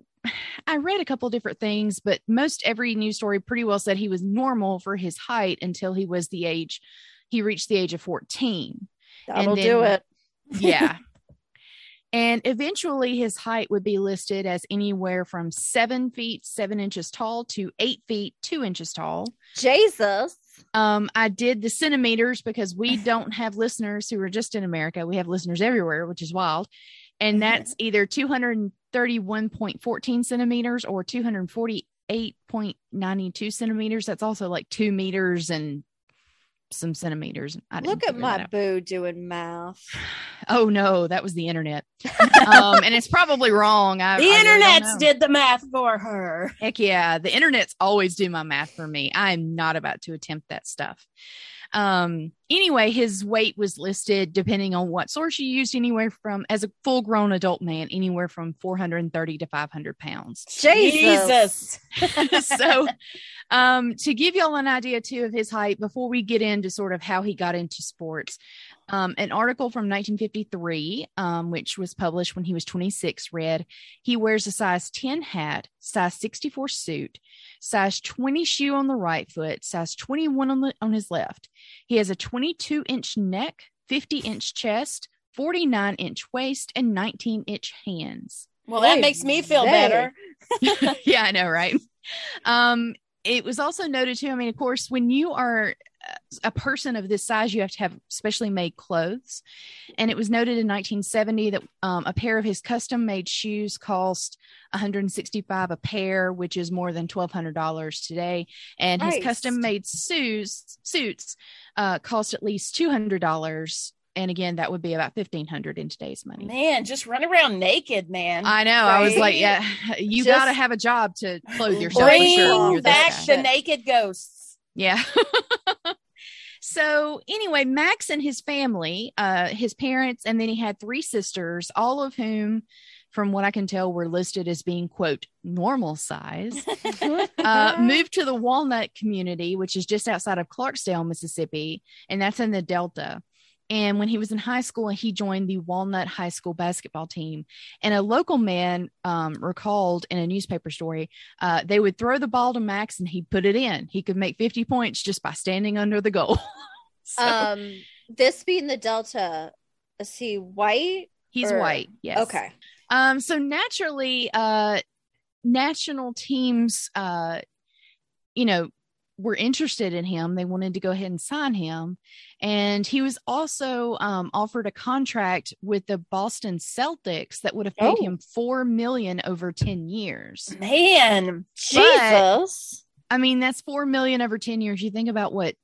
I read a couple different things, but most every news story pretty well said he was normal for his height until he was the age he reached the age of 14. That'll then- do it. Yeah. and eventually his height would be listed as anywhere from seven feet, seven inches tall to eight feet, two inches tall. Jesus. Um, I did the centimeters because we don't have listeners who are just in America. We have listeners everywhere, which is wild. And that's either 231.14 centimeters or 248.92 centimeters. That's also like two meters and some centimeters. Look at my boo doing math. Oh no, that was the internet. um, and it's probably wrong. I, The I internet's know. did the math for her. Heck yeah, the internet's always do my math for me. I'm not about to attempt that stuff. Um, anyway, his weight was listed depending on what source you used, anywhere from as a full grown adult man, anywhere from 430 to 500 pounds. Jesus. so, um, to give y'all an idea too of his height, before we get into sort of how he got into sports, um, an article from 1953, um, which was published when he was 26, read he wears a size 10 hat, size 64 suit, size 20 shoe on the right foot, size 21 on the on his left. He has a 22 inch neck, 50 inch chest, 49 inch waist, and 19 inch hands. Well, that Oy makes me feel better. yeah, I know, right? Um, it was also noted too. I mean, of course, when you are a person of this size, you have to have specially made clothes. And it was noted in 1970 that um, a pair of his custom made shoes cost 165 a pair, which is more than $1,200 today. And his custom made suits suits uh, cost at least $200. And again, that would be about 1500 in today's money. Man, just run around naked, man. I know. I was like, yeah, you Just got to have a job to clothe yourself. for Bring sure when you're this back the naked ghosts. Yeah. so anyway, Max and his family, uh, his parents, and then he had three sisters, all of whom, from what I can tell, were listed as being quote normal size. Uh, moved to the Walnut community, which is just outside of Clarksdale, Mississippi, and that's in the Delta. And when he was in high school, he joined the Walnut High School basketball team. And a local man um, recalled in a newspaper story, uh, they would throw the ball to Max and he'd put it in. He could make 50 points just by standing under the goal. so um, this being the Delta, is he white? he's or- white. Yes. Okay. Um, so naturally, uh, national teams, uh, you know, were interested in him. They wanted to go ahead and sign him, and he was also um, offered a contract with the Boston Celtics that would have paid Oh. him four million over ten years. Man, Jesus. I mean, that's four million over ten years. You think about what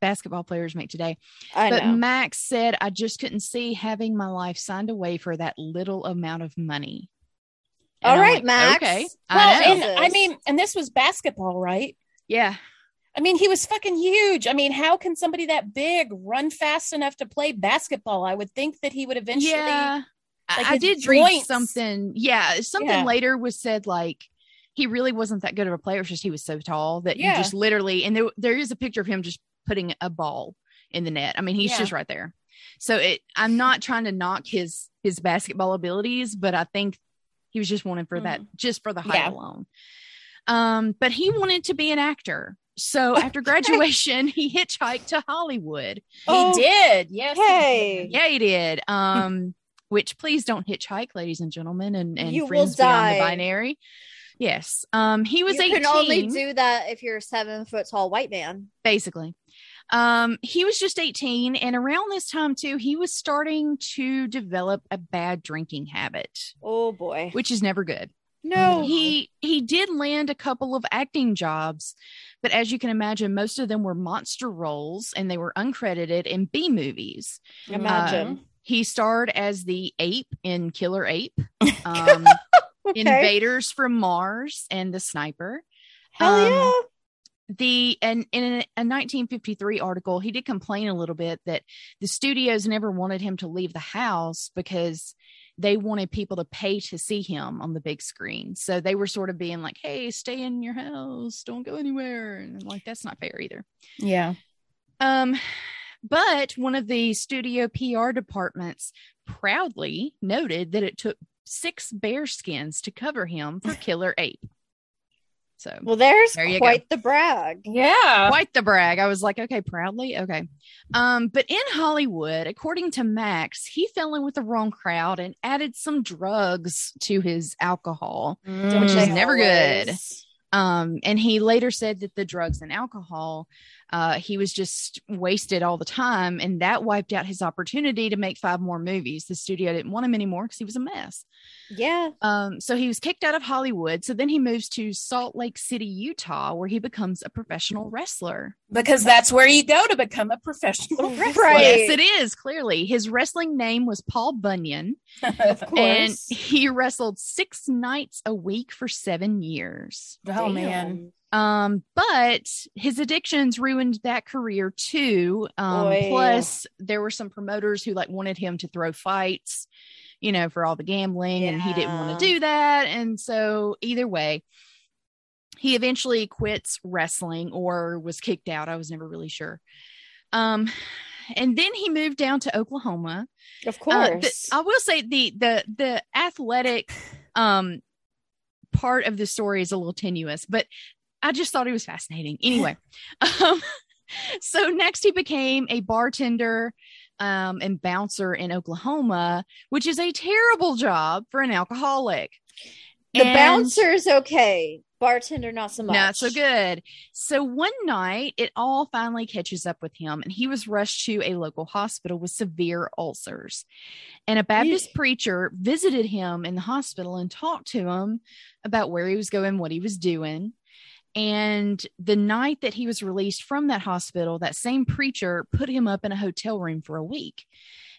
basketball players make today. I but know. Max said, "I just couldn't see having my life signed away for that little amount of money." And All I'm right, like, Max. Okay, well, I and I mean, and this was basketball, right? yeah. I mean, he was fucking huge. I mean, how can somebody that big run fast enough to play basketball? I would think that he would eventually. yeah I- like i did read something yeah something Yeah. later was said like he really wasn't that good of a player it's just he was so tall that Yeah. you just literally and there, there is a picture of him just putting a ball in the net i mean he's Yeah. just right there so it i'm not trying to knock his his basketball abilities but i think he was just wanted for that just for the height alone um but he wanted to be an actor so after graduation he hitchhiked to hollywood He Oh, did. Yes. he hey. did. yeah, he did. Um, which please don't hitchhike, ladies and gentlemen, and, and You will friends beyond the die. binary. Yes. Um, he was you 18, can only do that if you're a seven foot tall white man. basically. Um, he was just 18, and around this time too, he was starting to develop a bad drinking habit, Oh boy. which is never good. No. He he did land a couple of acting jobs, but as you can imagine, most of them were monster roles and they were uncredited in B movies. Imagine. He starred as the ape in Killer Ape, um, okay. Invaders from Mars, and The Sniper. Hell um, yeah. The and in a 1953 article, he did complain a little bit that the studios never wanted him to leave the house because they wanted people to pay to see him on the big screen. So they were sort of being like, "Hey, stay in your house, don't go anywhere," and I'm like, "That's not fair either." Yeah. Um, but one of the studio PR departments proudly noted that it took six bear skins to cover him for Killer Ape. So Well, there's There you quite the brag. Yeah. quite the brag. I was like, okay, proudly, okay. Um, but in Hollywood, according to Max, he fell in with the wrong crowd and added some drugs to his alcohol. Mm. Which is never good. Um, and he later said that the drugs and alcohol, uh, he was just wasted all the time, and that wiped out his opportunity to make five more movies. The studio didn't want him anymore because he was a mess. Yeah. Um, so he was kicked out of Hollywood. So then he moves to Salt Lake City, Utah, where he becomes a professional wrestler. Because that's where you go to become a professional wrestler. Right. Yes, it is clearly. His wrestling name was Paul Bunyan, Of course. and he wrestled six nights a week for seven years. oh man. Um, but his addictions ruined that career too. Um, plus there were some promoters who like wanted him to throw fights, you know, for all the gambling, and he didn't want to do that. And so either way, he eventually quits wrestling or was kicked out. I was never really sure. Um, and then he moved down to Oklahoma. Of Uh, the- course. I will say the the the athletic um part of the story is a little tenuous, but I just thought he was fascinating. Anyway, um, so next he became a bartender um, and bouncer in Oklahoma, which is a terrible job for an alcoholic. the And- is okay. Bartender, not so much. not so good. So one night, it all finally catches up with him, and he was rushed to a local hospital with severe ulcers. And a Baptist preacher visited him in the hospital and talked to him about where he was going, what he was doing. And the night that he was released from that hospital, that same preacher put him up in a hotel room for a week.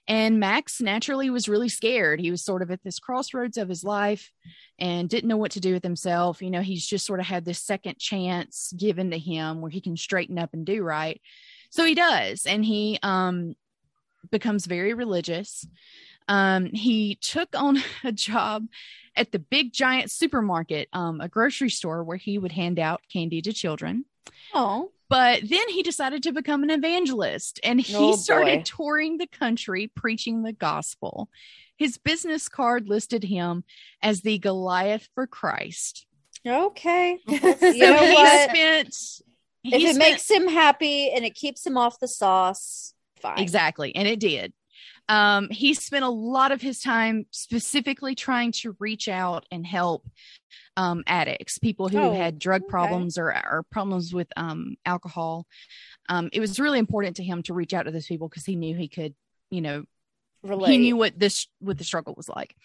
And Max naturally was really scared. He was sort of at this crossroads of his life and didn't know what to do with himself. You know, he's just sort of had this second chance given to him where he can straighten up and do right. So he does. And he um becomes very religious. Um, he took on a job at the big giant supermarket, um, a grocery store where he would hand out candy to children. Oh, But then he decided to become an evangelist and he Oh, started boy. touring the country preaching the gospel. His business card listed him as the Goliath for Christ. okay. You You so know he what? spent if it spent- makes him happy and it keeps him off the sauce, fine. Exactly. And it did. Um, he spent a lot of his time specifically trying to reach out and help um, addicts, people who Oh, had drug okay. problems or, or problems with um, alcohol. Um, it was really important to him to reach out to those people because he knew he could, you know, Relate. he knew what this what the struggle was like.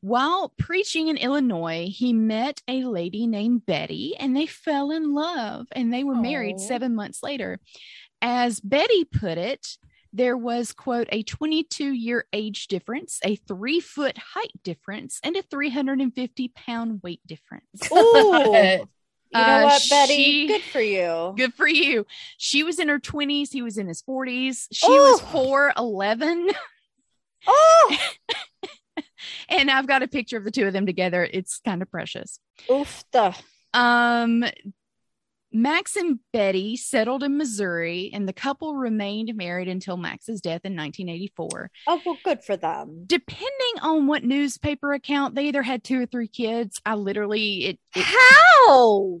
While preaching in Illinois, he met a lady named Betty and they fell in love and they were married 7 months later. As Betty put it, there was quote a 22 year age difference, a 3 foot height difference and a 350 pound weight difference. Ooh. You know Uh, what, Betty? she- Good for you. Good for you. She was in her 20s, he was in his 40s. She was Oh. 4'11 Oh, and I've got a picture of the two of them together. It's kind of precious. oof. The Um, Max and Betty settled in Missouri, and the couple remained married until Max's death in 1984. oh well, good for them. Depending on what newspaper account, they either had two or three kids. I literally it. it How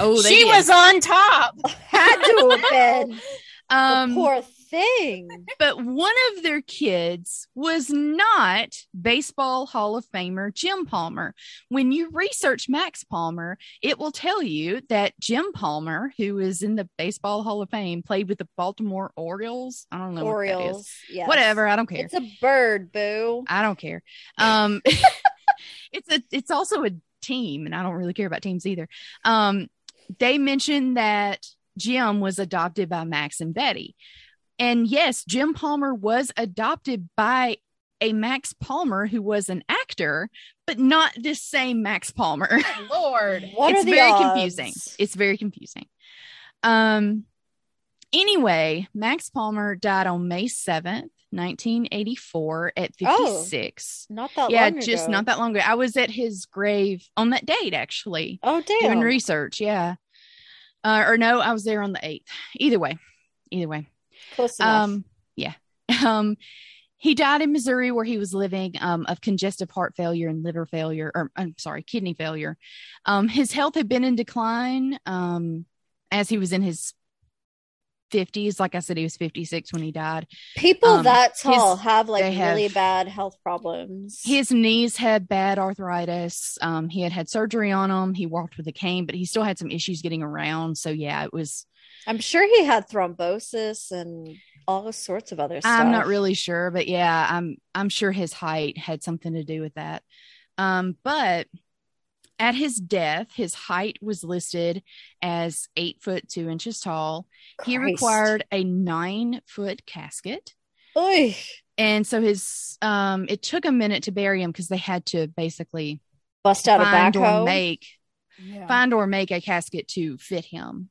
oh, they she did. was on top. had to have been um, the poor thing. but one of their kids was not baseball Hall of Famer Jim Palmer. When you research Max Palmer, it will tell you that Jim Palmer, who is in the Baseball Hall of Fame, played with the Baltimore Orioles. I don't know what. Orioles. Yes. Whatever, I don't care. It's a bird, boo. I don't care. Um, it's a it's also a team, and I don't really care about teams either. Um, they mentioned that Jim was adopted by Max and Betty, and yes, Jim Palmer was adopted by a Max Palmer who was an actor, but not this same Max Palmer. Lord. What it's are the very odds? confusing. It's very confusing. Um anyway, Max Palmer died on May 7th, 1984 at Oh, 56. Not that yeah, long just ago. not that long ago. I was at his grave on that date actually, Oh dear. doing research, yeah. Uh, or no, I was there on the 8th. Either way. Either way. Close enough. Um, yeah. Um, he died in Missouri where he was living um, of congestive heart failure and liver failure, or I'm sorry, kidney failure. Um, his health had been in decline um, as he was in his 50s. Like I said, he was 56 when he died. People Um, that tall his- have like they have- really bad health problems. His knees had bad arthritis. Um, he had had surgery on them. He walked with a cane, but he still had some issues getting around. So yeah, it was. I'm sure he had thrombosis and all sorts of other stuff. I'm not really sure, but yeah, I'm I'm sure his height had something to do with that. Um, but at his death, his height was listed as eight foot two inches tall. He required a nine foot casket. Oy. And so his um it took a minute to bury him because they had to basically bust out a find or backhoe. make find or make a casket to fit him.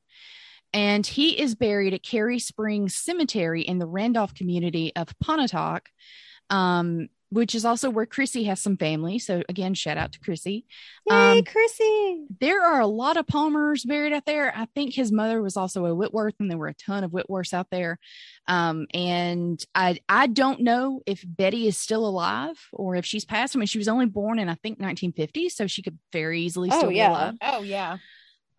And he is buried at Cary Springs Cemetery in the Randolph community of Pontotoc, um, which is also where Chrissy has some family. So again, shout out to Chrissy. Yay, Um, Chrissy! There are a lot of Palmers buried out there. I think his mother was also a Whitworth, and there were a ton of Whitworths out there. Um, and I I don't know if Betty is still alive or if she's passed. I mean, she was only born in I think 1950, so she could very easily Oh, still be alive. Oh yeah.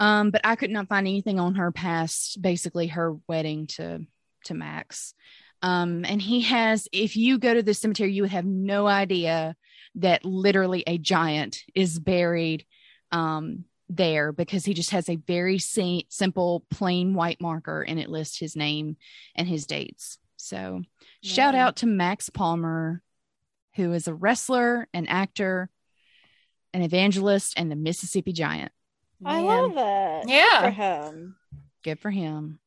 Um, but I could not find anything on her past basically her wedding to to Max. Um, and he has, if you go to the cemetery, you would have no idea that literally a giant is buried um there because he just has a very si- simple plain white marker and it lists his name and his dates. So shout out to Max Palmer, who is a wrestler, an actor, an evangelist, and the Mississippi Giant. I Man. love it. Good Yeah. for him. Good for him.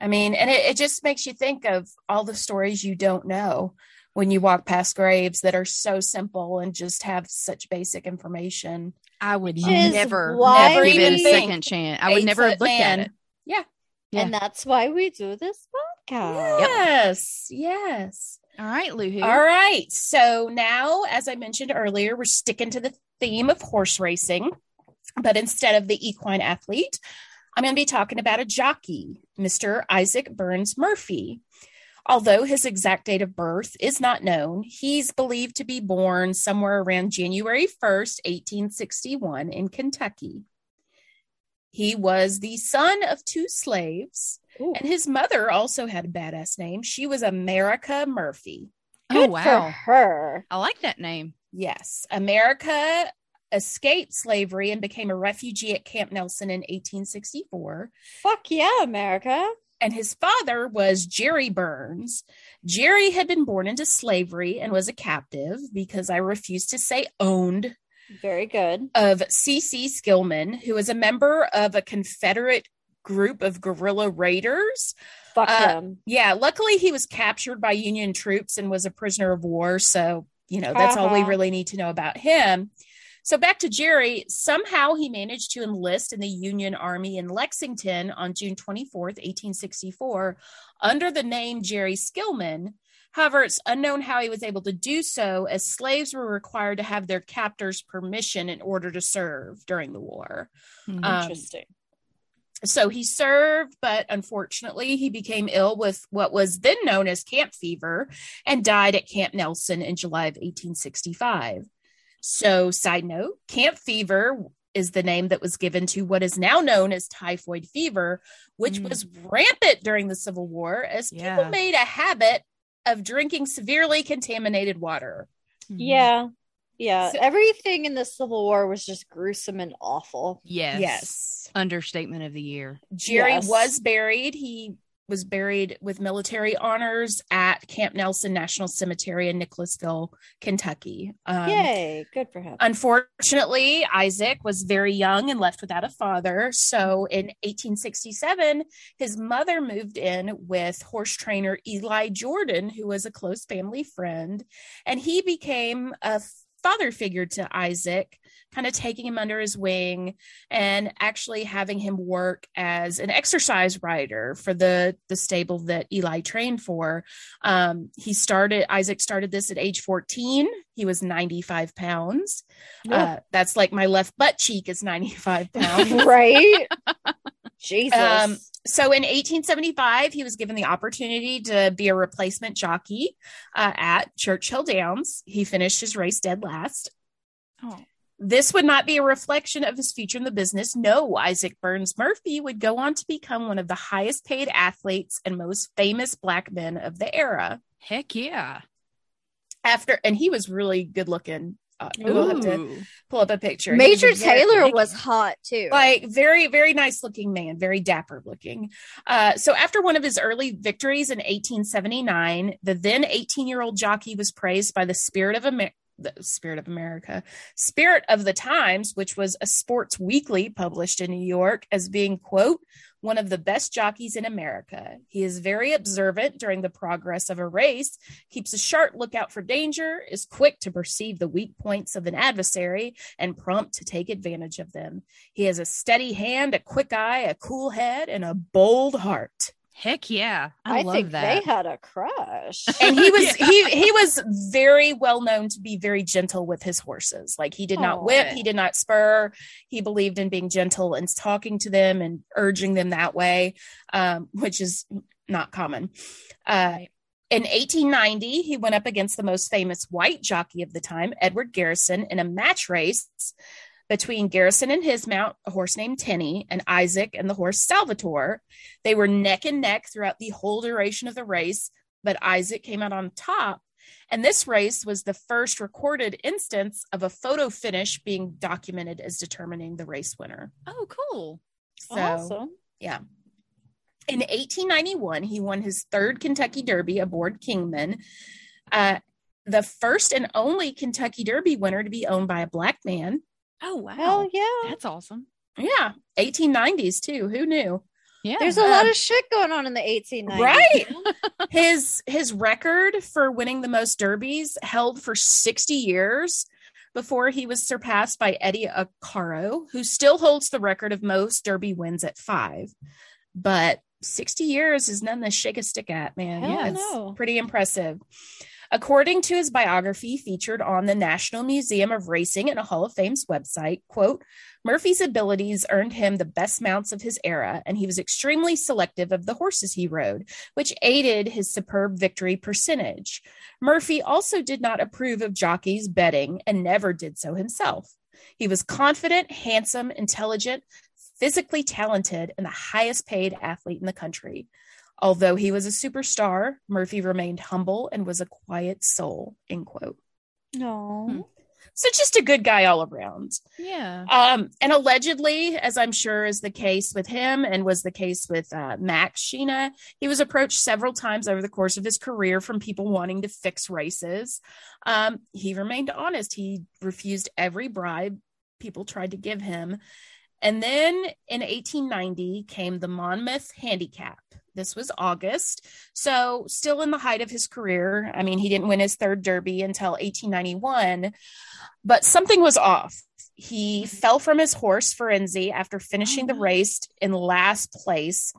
I mean, and it, it just makes you think of all the stories you don't know when you walk past graves that are so simple and just have such basic information. I would never, never give it a second chance. I would never have Eight-foot looked at it. Yeah. Yeah. And that's why we do this podcast. Yes. Yes. All right, Luhu. All right. So now, as I mentioned earlier, we're sticking to the theme of horse racing, but instead of the equine athlete, I'm going to be talking about a jockey, Mr. Isaac Burns Murphy. Although his exact date of birth is not known, he's believed to be born somewhere around January 1st, 1861, in Kentucky. He was the son of two slaves, Ooh, and his mother also had a badass name. She was America Murphy. oh wow, for her. I like that name. Yes, America escaped slavery and became a refugee at Camp Nelson in 1864. Fuck yeah, America. And his father was Jerry Burns. Jerry had been born into slavery and was a captive because I refuse to say owned Very good. of C.C. Skillman, who was a member of a Confederate group of guerrilla raiders. Fuck Uh, him. Yeah, luckily he was captured by Union troops and was a prisoner of war. So, you know, that's all we Uh-huh. really need to know about him. So, back to Jerry. Somehow he managed to enlist in the Union Army in Lexington on June 24th, 1864, under the name Jerry Skillman. However, it's unknown how he was able to do so, as slaves were required to have their captors' permission in order to serve during the war. Mhm. Um, Interesting. So he served, but unfortunately, he became ill with what was then known as camp fever and died at Camp Nelson in July of 1865. So, side note camp fever is the name that was given to what is now known as typhoid fever, which Mm. was rampant during the Civil War as people made a habit of drinking severely contaminated water. Mhm. Yeah. Yeah. So- Everything in the Civil War was just gruesome and awful. Yes. Yes. Understatement of the year. Jerry Yes. was buried. He was buried with military honors at Camp Nelson National Cemetery in Nicholasville, Kentucky. Um, Yay. Good for him. Unfortunately, Isaac was very young and left without a father. So in 1867, his mother moved in with horse trainer Eli Jordan, who was a close family friend, and he became a father figure to Isaac, kind of taking him under his wing and actually having him work as an exercise rider for the the stable that Eli trained for. Um, he started Isaac started this at age 14. He was 95 pounds. Uh, that's like my left butt cheek is 95 pounds. right? Jesus. Um, so in 1875, he was given the opportunity to be a replacement jockey uh, at Churchill Downs. He finished his race dead last. Oh. This would not be a reflection of his future in the business. No, Isaac Burns Murphy would go on to become one of the highest paid athletes and most famous black men of the era. Heck yeah. After, and he was really good looking. Uh, we'll have to pull up a picture. Major was a very- Taylor was hot too. like very very nice looking man very dapper looking uh, so after one of his early victories in 1879 the then 18 year old jockey was praised by the spirit of America the spirit of america spirit of the times which was a sports weekly published in new york as being quote one of the best jockeys in america he is very observant during the progress of a race keeps a sharp lookout for danger is quick to perceive the weak points of an adversary and prompt to take advantage of them he has a steady hand, a quick eye, a cool head, and a bold heart. Heck yeah. I, I, love think that. they had a crush. And he was Yeah. he he was very well known to be very gentle with his horses. Like he did not whip, he did not spur. He believed in being gentle and talking to them and urging them that way, um, which is not common. Uh, Right. in 1890, he went up against the most famous white jockey of the time, Edward Garrison, in a match race between Garrison and his mount, a horse named Tenny, and Isaac and the horse Salvator. They were neck and neck throughout the whole duration of the race, but Isaac came out on top. And this race was the first recorded instance of a photo finish being documented as determining the race winner. Oh, cool. So, awesome. Yeah. In 1891, he won his third Kentucky Derby aboard Kingman, uh, the first and only Kentucky Derby winner to be owned by a black man. Oh, wow. Hell yeah. That's awesome. Yeah, 1890s too. Who knew? Yeah. There's a lot of shit going on in the 1890s. Right. his his record for winning the most derbies held for 60 years before he was surpassed by Eddie Arcaro, who still holds the record of most derby wins at five. But 60 years is nothing to shake a stick at, man. Hell yeah, it's pretty impressive. According to his biography featured on the National Museum of Racing and a Hall of Fame's website, quote, Murphy's abilities earned him the best mounts of his era, and he was extremely selective of the horses he rode, which aided his superb victory percentage. Murphy also did not approve of jockeys betting and never did so himself. He was confident, handsome, intelligent, physically talented, and the highest paid athlete in the country. Although he was a superstar, Murphy remained humble and was a quiet soul. End quote. No. Hmm. So just a good guy all around. yeah. Um, and allegedly, as I'm sure is the case with him and was the case with uh, Max Sheena, he was approached several times over the course of his career from people wanting to fix races. Um, he remained honest. He refused every bribe people tried to give him. And then in 1890 came the Monmouth Handicap. This was August. So, still in the height of his career. I mean, he didn't win his third Derby until 1891, but something was off. He fell from his horse, Firenzi, after finishing the Oh, race in last place.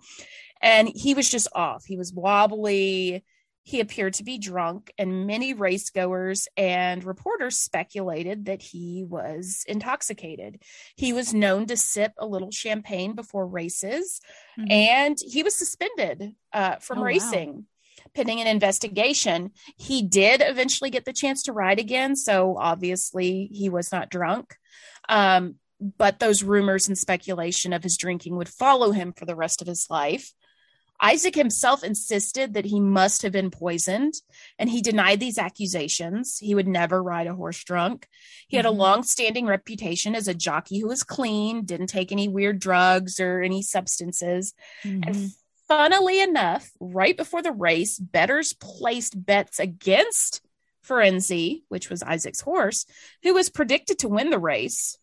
And he was just off. He was wobbly. He appeared to be drunk, and many race goers and reporters speculated that he was intoxicated. He was known to sip a little champagne before races, Mhm. and he was suspended uh, from Oh, wow. racing pending an investigation. He did eventually get the chance to ride again, so obviously he was not drunk. Um, but those rumors and speculation of his drinking would follow him for the rest of his life. Isaac himself insisted that he must have been poisoned, and he denied these accusations. He would never ride a horse drunk. He had a Mhm. long standing reputation as a jockey who was clean, didn't take any weird drugs or any substances. Mhm. And funnily enough, right before the race, bettors placed bets against Firenzi, which was Isaac's horse, who was predicted to win the race.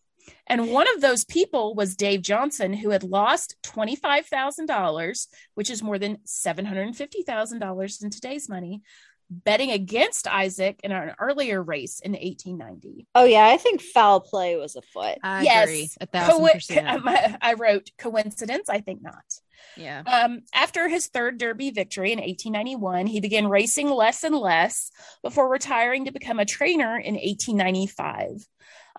And one of those people was Dave Johnson, who had lost $25,000, which is more than $750,000 in today's money, betting against Isaac in an earlier race in 1890. Oh yeah, I think foul play was afoot. I yes. agree. A thousand Coi- percent. I wrote coincidence. I think not. Yeah. Um, after his third Derby victory in 1891, he began racing less and less before retiring to become a trainer in 1895.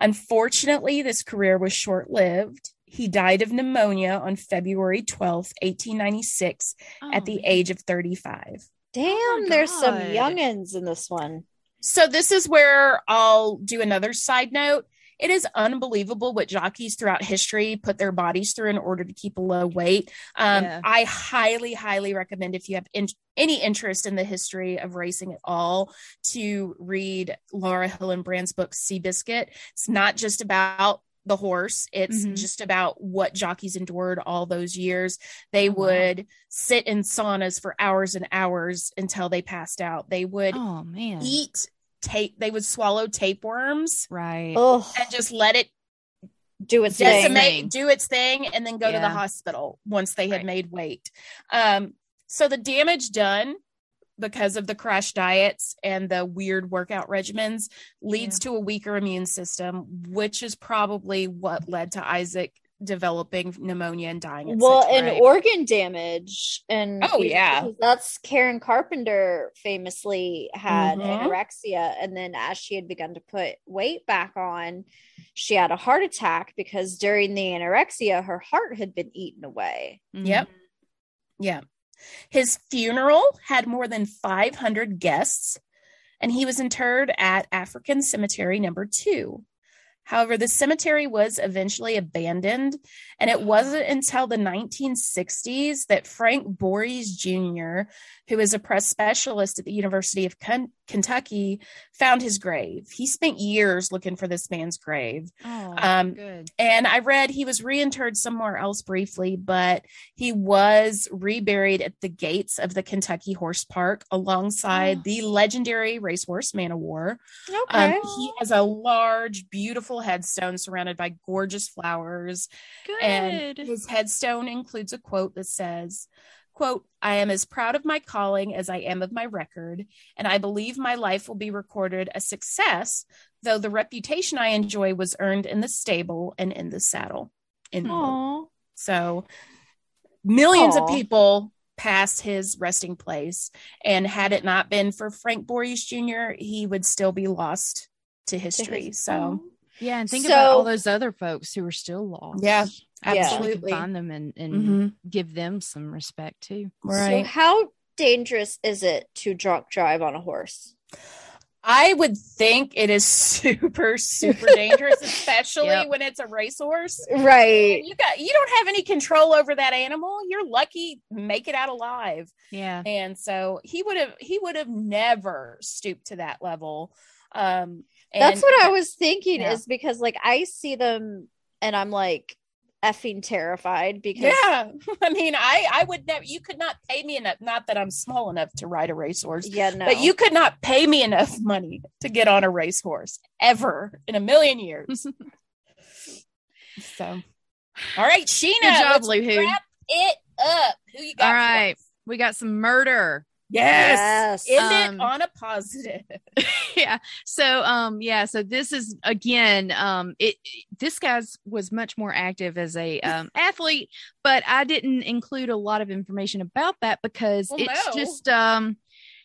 Unfortunately, this career was short lived. He died of pneumonia on February 12, 1896, at the Oh, age of 35. Damn, my there's some God. youngins in this one. So, this is where I'll do another side note. It is unbelievable what jockeys throughout history put their bodies through in order to keep a low weight. Um, Yeah. I highly, highly recommend if you have in- any interest in the history of racing at all to read Laura Hillenbrand's book Seabiscuit. It's not just about the horse, it's Mhm. just about what jockeys endured all those years. They Oh, wow. would sit in saunas for hours and hours until they passed out. They would Oh man. eat tape, they would swallow tapeworms Right. Oh, and just let it do its thing. decimate, thing. do its thing, and then go to the hospital once they had Right. made weight. Um, so the damage done because of the crash diets and the weird workout regimens leads to a weaker immune system, which is probably what led to Isaac developing pneumonia and dying. Well, and rate. organ damage, and Oh, yeah. that's Karen Carpenter famously had Mhm. anorexia, and then as she had begun to put weight back on, she had a heart attack because during the anorexia, her heart had been eaten away. Yep. Yeah. His funeral had more than 500 guests, and he was interred at African Cemetery number two. However, the cemetery was eventually abandoned, and it wasn't until the 1960s that Frank Borries Jr., who is a press specialist at the University of Kentucky, found his grave. He spent years looking for this man's grave. Oh, Um, good. And I read he was reinterred somewhere else briefly, but he was reburied at the gates of the Kentucky Horse Park alongside Oh. the legendary racehorse Man o' War. Okay. Um, he has a large, beautiful headstone surrounded by gorgeous flowers. Good. And his headstone includes a quote that says, quote, I am as proud of my calling as I am of my record, and I believe my life will be recorded a success, though the reputation I enjoy was earned in the stable and in the saddle. Aw. So millions Aw. of people passed his resting place, and had it not been for Frank Borries Jr., he would still be lost to history. his- so Yeah, and think about all those other folks who are still lost. Yeah, Yeah. Absolutely. find them and, and Mhm. give them some respect too. So, Right. how dangerous is it to drunk drive on a horse? I would think it is super, super dangerous, especially Yep. when it's a racehorse. Right. You got you don't have any control over that animal. You're lucky make it out alive. Yeah. And so he would have he would have never stooped to that level. Um and That's what I was thinking Yeah. is because like I see them and I'm like effing terrified because Yeah. I mean, I I would never you could not pay me enough not that I'm small enough to ride a racehorse. yeah, no. But you could not pay me enough money to get on a racehorse ever in a million years. so, all right, Sheena, Good job, let's Who. wrap it up. Who you got? all right for We got some murder. Yes. Yes. End Um, it on a positive. yeah. So um yeah, so this is again um it this guy's was much more active as a um athlete, but I didn't include a lot of information about that because Well, it's no. just um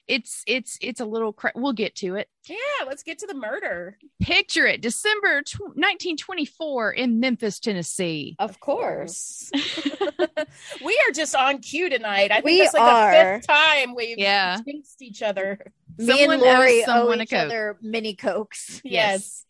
it's it's it's a little cra- we'll get to it. Yeah, let's get to the murder. Picture it, December tw- 1924 in Memphis, Tennessee. of course. we are just on cue tonight. I think We that's like are. the fifth time we've Yeah. jinxed each other. Me Someone and Lori owe each Coke. other mini cokes. Yes.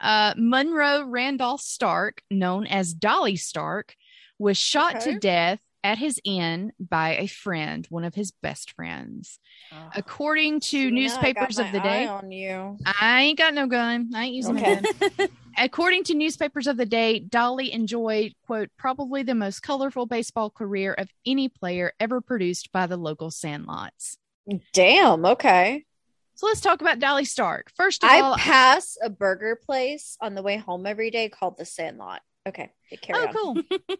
Uh, Monroe Randolph Stark, known as Dolly Stark, was shot Okay. to death at his inn by a friend, one of his best friends. Oh. According to newspapers of the day, on you. I ain't got no gun. I ain't using Okay. my gun. According to newspapers of the day, Dolly enjoyed, quote, probably the most colorful baseball career of any player ever produced by the local sandlots. Damn. Okay. So let's talk about Dolly Stark. First of all, I pass a burger place on the way home every day called the Sandlot. Okay. Oh, on. cool.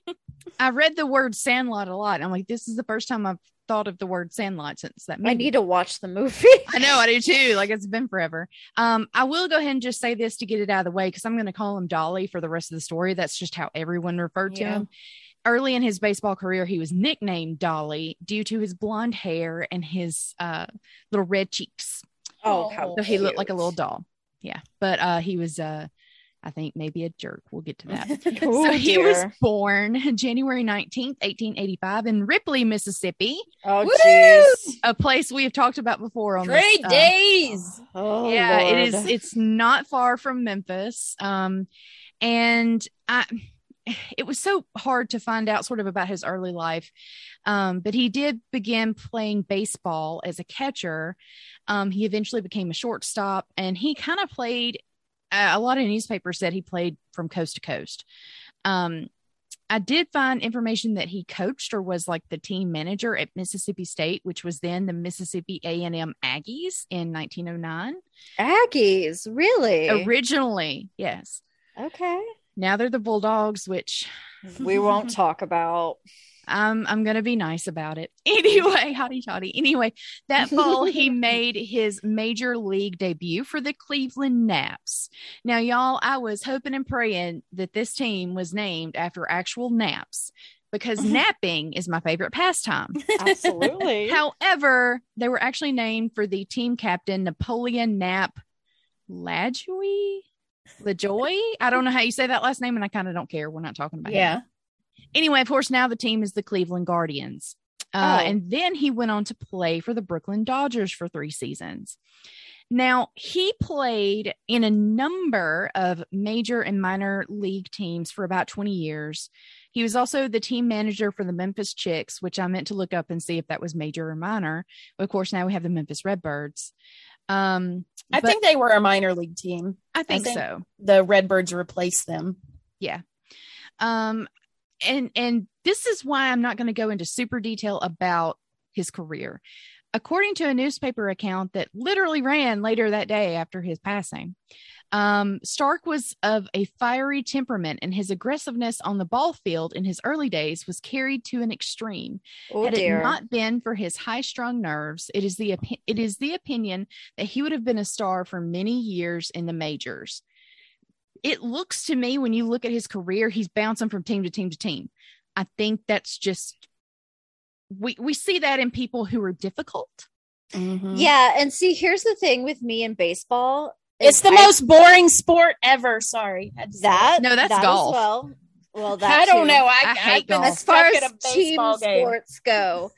I read the word sandlot a lot. I'm like, this is the first time I've thought of the word sandlot since that movie. I need to watch the movie. I know, I do too. Like it's been forever. Um, I will go ahead and just say this to get it out of the way because I'm going to call him Dolly for the rest of the story. That's just how everyone referred to him. Early in his baseball career, he was nicknamed Dolly due to his blonde hair and his uh, little red cheeks. Oh, how So he looked like a little doll. Yeah, but uh, he was uh, I think maybe a jerk. We'll get to that. Oh, so he was born January 19th, 1885 in Ripley, Mississippi, Oh, jeez. a place we have talked about before on Great this, uh, days. Oh, yeah, it is. It's not far from Memphis. Um, and I, it was so hard to find out sort of about his early life. Um, but he did begin playing baseball as a catcher. Um, he eventually became a shortstop, and he kind of played. Uh, a lot of newspapers said he played from coast to coast. Um, I did find information that he coached or was like the team manager at Mississippi State, which was then the Mississippi A&M Aggies in 1909. Aggies, really? Originally, yes. okay. Now they're the Bulldogs, which We won't talk about. I'm I'm gonna be nice about it. Anyway, hotty toddy. Anyway, that fall he made his major league debut for the Cleveland Naps. Now, y'all, I was hoping and praying that this team was named after actual naps because napping is my favorite pastime. Absolutely. However, they were actually named for the team captain Napoleon Nap Lajoie. LaJoy? I don't know how you say that last name, and I kind of don't care. We're not talking about him Yeah. Anyway, of course, now the team is the Cleveland Guardians. Uh, Oh. And then he went on to play for the Brooklyn Dodgers for three seasons. Now, he played in a number of major and minor league teams for about 20 years. He was also the team manager for the Memphis Chicks, which I meant to look up and see if that was major or minor. But of course, now we have the Memphis Redbirds. Um, I think they were a minor league team. I think, think- so. The Redbirds replaced them. Yeah. Um and and this is why i'm not going to go into super detail about his career according to a newspaper account that literally ran later that day after his passing um, stark was of a fiery temperament and his aggressiveness on the ball field in his early days was carried to an extreme oh had dear. it not been for his high-strung nerves, it is the it is the opinion that he would have been a star for many years in the majors. It looks to me when you look at his career, he's bouncing from team to team to team. I think that's just we we see that in people who are difficult. Mhm. yeah, and see, here's the thing with me in baseball. It's the I- most boring sport ever. Sorry. Had that. No, that's that golf. well, well, it. that I don't too. know. I, I hate I've been golf. as far as team game. sports go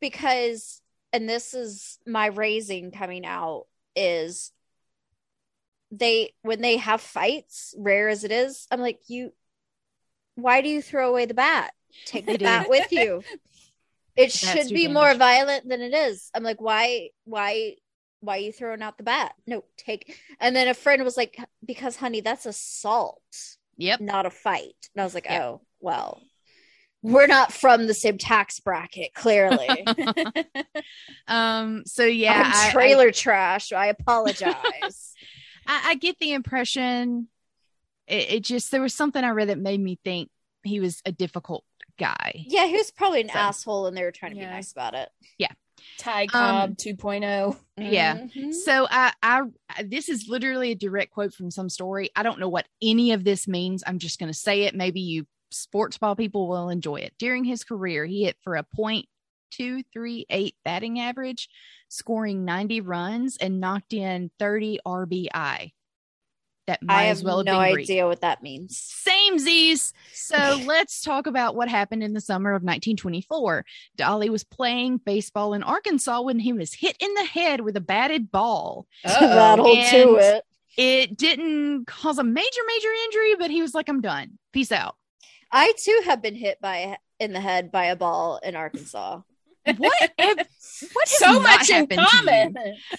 because and this is my raising coming out is they when they have fights rare as it is i'm like you why do you throw away the bat take the bat with you it Bats should be more violent than it is i'm like why why why are you throwing out the bat no take and then a friend was like because honey that's assault Yep. not a fight. And I was like, Yeah. oh, well, we're not from the same tax bracket, clearly. Um so yeah, I'm I- I- trailer trash. I apologize. I, I get the impression it, it just there was something I read that made me think he was a difficult guy. yeah, he was probably an So. asshole and they were trying to be nice about it. Yeah. Ty Cobb Um, 2.0. Yeah. Mhm. So I, I, this is literally a direct quote from some story. I don't know what any of this means. I'm just going to say it. Maybe you sports ball people will enjoy it. During his career, he hit for a point two three eight batting average, scoring 90 runs and knocked in 30 RBI. That might I have as well have no Greek. idea what that means. Same Z's. So let's talk about what happened in the summer of 1924. Dolly was playing baseball in Arkansas when he was hit in the head with a batted ball. That'll do it. It didn't cause a major, major injury, but he was like, I'm done. Peace out. I too have been hit by in the head by a ball in Arkansas. What? have- what so much in happened to you? common.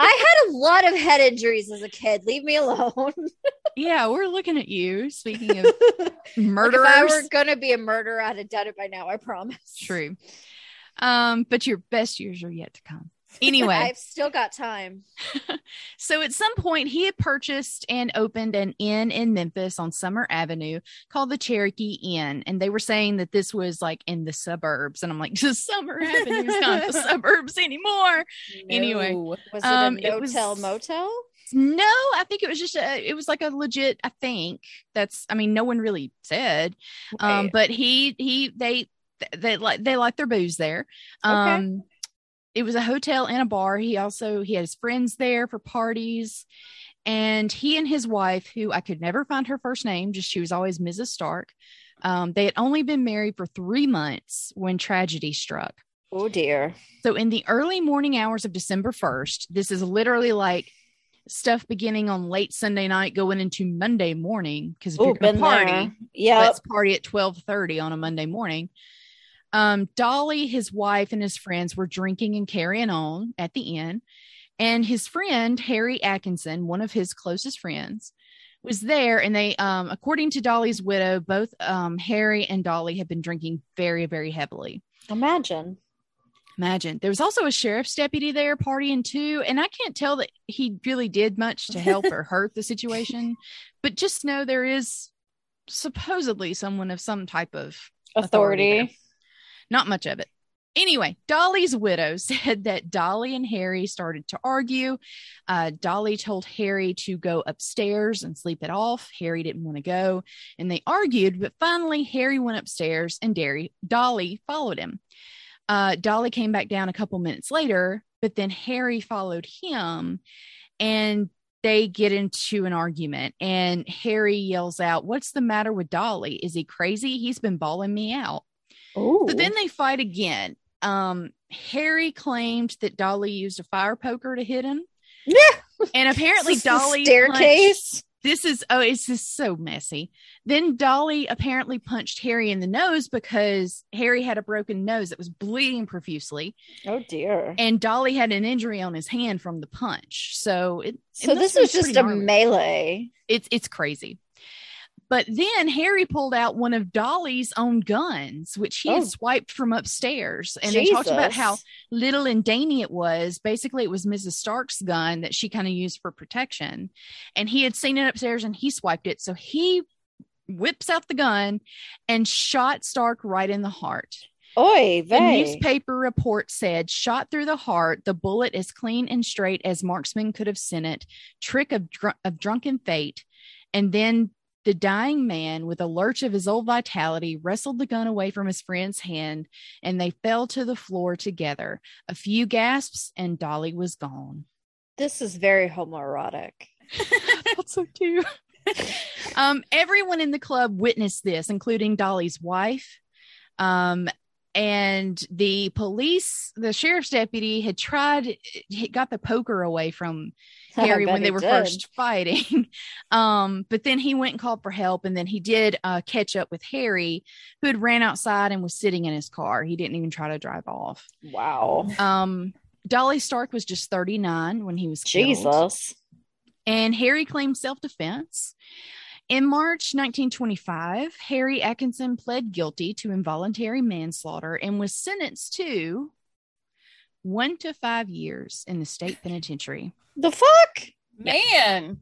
I had a lot of head injuries as a kid. Leave me alone. Yeah, we're looking at you. Speaking of Like, murderers, if I were gonna be a murderer, I'd have done it by now. I promise. true. Um, but your best years are yet to come. Anyway, I've still got time. So at some point, he had purchased and opened an inn in Memphis on Summer Avenue called the Cherokee Inn. And they were saying that this was like in the suburbs. And I'm like, the Summer Avenue's not the suburbs anymore. Anyway. No. Was it Um, a it was- motel? No, I think it was just a, it was like a legit, I think that's, I mean, no one really said, um, but he, he, they, they like, they like their booze there. Okay. It was a hotel and a bar. He also, he had his friends there for parties. And he and his wife, who I could never find her first name, just she was always Mrs. Stark, um, they had only been married for three months when tragedy struck. Oh dear. So, in the early morning hours of December 1st, this is literally like stuff beginning on late Sunday night going into Monday morning. Because if Oh, you're gonna party, there. Yep. let's party at 12:30 on a Monday morning. Um, Dolly, his wife, and his friends were drinking and carrying on at the inn, and his friend Harry Atkinson, one of his closest friends, was there. And they, um, according to Dolly's widow, both um, Harry and Dolly had been drinking very, very heavily. Imagine. Imagine there was also a sheriff's deputy there partying too, and I can't tell that he really did much to help or hurt the situation, but just know there is supposedly someone of some type of Authority Authority. Not much of it. Anyway, Dolly's widow said that Dolly and Harry started to argue. Uh, Dolly told Harry to go upstairs and sleep it off. Harry didn't want to go, and they argued. But finally, Harry went upstairs, and Derry, Dolly followed him. Uh, Dolly came back down a couple minutes later, but then Harry followed him, and they get into an argument. And Harry yells out, "What's the matter with Dolly? Is he crazy? He's been bawling me out." Ooh. So then they fight again. Um, Harry claimed that Dolly used a fire poker to hit him. Yeah. And apparently Is this the Dolly staircase. punched- this is oh, it's just so messy. Then Dolly apparently punched Harry in the nose because Harry had a broken nose that was bleeding profusely, Oh dear. and Dolly had an injury on his hand from the punch. So it So this was just a melee. it's it's crazy. But then Harry pulled out one of Dolly's own guns, which he Oh. had swiped from upstairs. And they talked about how little and dainty it was. Basically, it was Mrs. Stark's gun that she kind of used for protection. And he had seen it upstairs and he swiped it. So he whips out the gun and shot Stark right in the heart. Oy The newspaper report said, shot through the heart, the bullet as clean and straight as marksman could have sent it, trick of, dr- of drunken fate. And then the dying man, with a lurch of his old vitality, wrestled the gun away from his friend's hand, and they fell to the floor together. A few gasps, and Dolly was gone. This is very homoerotic. I thought so too. um, everyone in the club witnessed this, including Dolly's wife. Um, and the police, the sheriff's deputy had tried, he got the poker away from I Harry when they were did. first fighting. um, but then he went and called for help, and then he did uh, catch up with Harry, who had ran outside and was sitting in his car. He didn't even try to drive off. Wow. Um, Dolly Stark was just 39 when he was killed Jesus. and Harry claimed self defense. In March 1925, Harry Atkinson pled guilty to involuntary manslaughter and was sentenced to one to five years in the state penitentiary. The fuck? Man.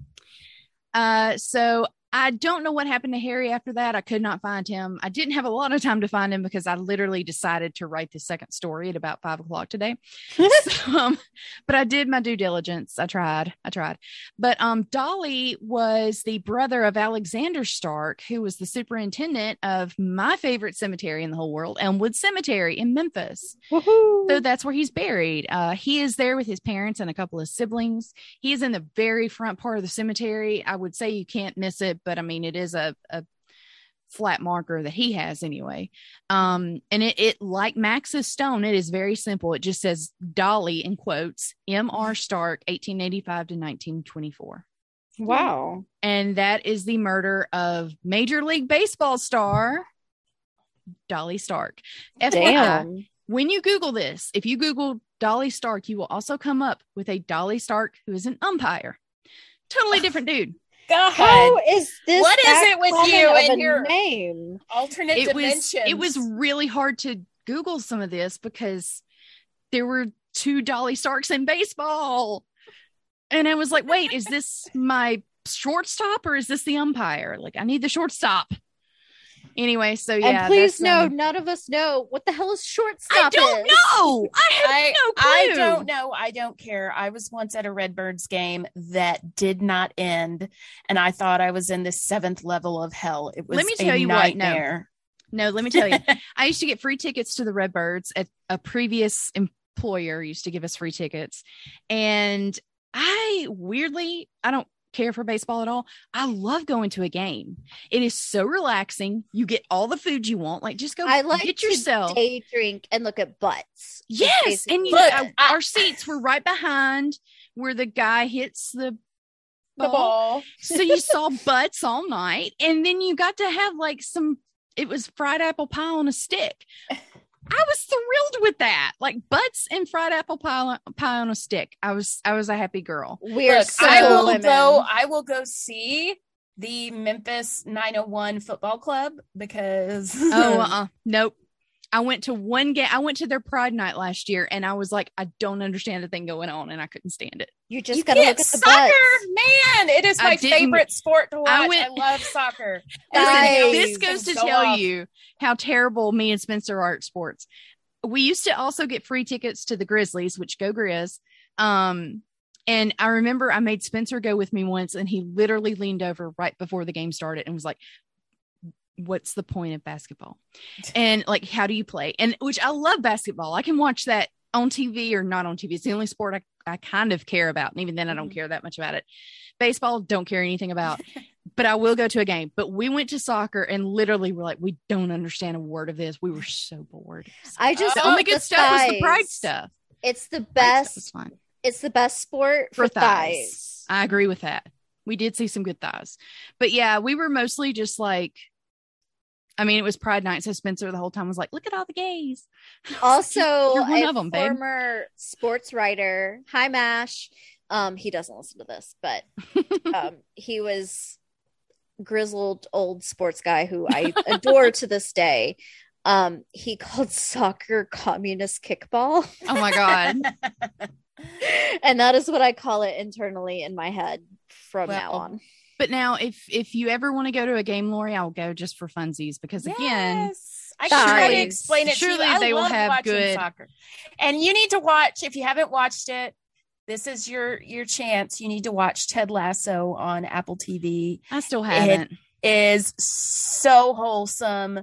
Uh, so I don't know what happened to Harry after that. I could not find him. I didn't have a lot of time to find him because I literally decided to write the second story at about five o'clock today. So, um, but I did my due diligence. I tried. I tried. But um, Dolly was the brother of Alexander Stark, who was the superintendent of my favorite cemetery in the whole world, Elmwood Cemetery in Memphis. Woohoo. So that's where he's buried. Uh, he is there with his parents and a couple of siblings. He is in the very front part of the cemetery. I would say you can't miss it, but I mean, it is a, a flat marker that he has anyway. Um, and it, it, like Max's stone, it is very simple. It just says Dolly in quotes, M.R. Stark, 1885 to 1924. wow. And that is the murder of Major League Baseball star Dolly Stark. FYI, Damn. when you Google this, if you Google Dolly Stark, you will also come up with a Dolly Stark who is an umpire. Totally different dude. God. How is this? What is it with you and your- name? Alternate It was it was really hard to Google some of this because there were two Dolly Starks in baseball. And I was like, wait, is this my shortstop or is this the umpire? Like, I need the shortstop. Anyway, so yeah. and please know, um, none of us know what the hell is shortstop. I don't is. know. I have I, no clue. I don't know. I don't care. I was once at a Redbirds game that did not end, and I thought I was in the seventh level of hell. It was Let me a tell you what, no. No, let me tell you. I used to get free tickets to the Redbirds at a previous employer used to give us free tickets. And I weirdly, I don't care for baseball at all, I love going to a game. It is so relaxing. You get all the food you want. Like just go I like get yourself. day drink and look at butts. Yes, and you, Look, I- our seats were right behind where the guy hits the The ball. so you saw butts all night, and then you got to have like some. It was fried apple pie on a stick. I was thrilled with that, like butts and fried apple pie, pie on a stick. I was, I was a happy girl. we're Look, so I will women. go. I will go see the Memphis 901 Football Club because Oh, uh, nope. I went to one game. I went to their Pride night last year, and I was like, I don't understand the thing going on, and I couldn't stand it. You just you gotta look at the soccer, butts. man. It is my favorite sport to watch. I I, love soccer. Guys, this goes to go tell off. you how terrible me and Spencer are at sports. We used to also get free tickets to the Grizzlies, which go Grizz. Um, and I remember I made Spencer go with me once, and he literally leaned over right before the game started and was like, "What's the point of basketball?" And like, how do you play? And which I love basketball. I can watch that on TV or not on TV. It's the only sport I, I kind of care about. And even then, I don't Mhm. care that much about it. Baseball, don't care anything about but I will go to a game. But we went to soccer and literally were like, we don't understand a word of this. We were so bored. I just the Oh, only the good stuff was the pride stuff. It's the best. It's the best sport For for, thighs. thighs. I agree with that. We did see some good thighs, but yeah, we were mostly just like, I mean, it was Pride Night, so Spencer the whole time was like, "Look at all the gays." Also, one a of 'em, babe. former sports writer. Hi, Mash. Um, he doesn't listen to this, but um, he was grizzled old sports guy who I adore to this day. Um, he called soccer communist kickball, oh my god, and that is what I call it internally in my head from now Well, on. But now if if you ever want to go to a game, Lori, I'll go just for funsies because again, I can try to explain it Surely to you. They will have good- soccer. And you need to watch if you haven't watched it. This is your your chance. You need to watch Ted Lasso on Apple TV. I still haven't. Is so wholesome.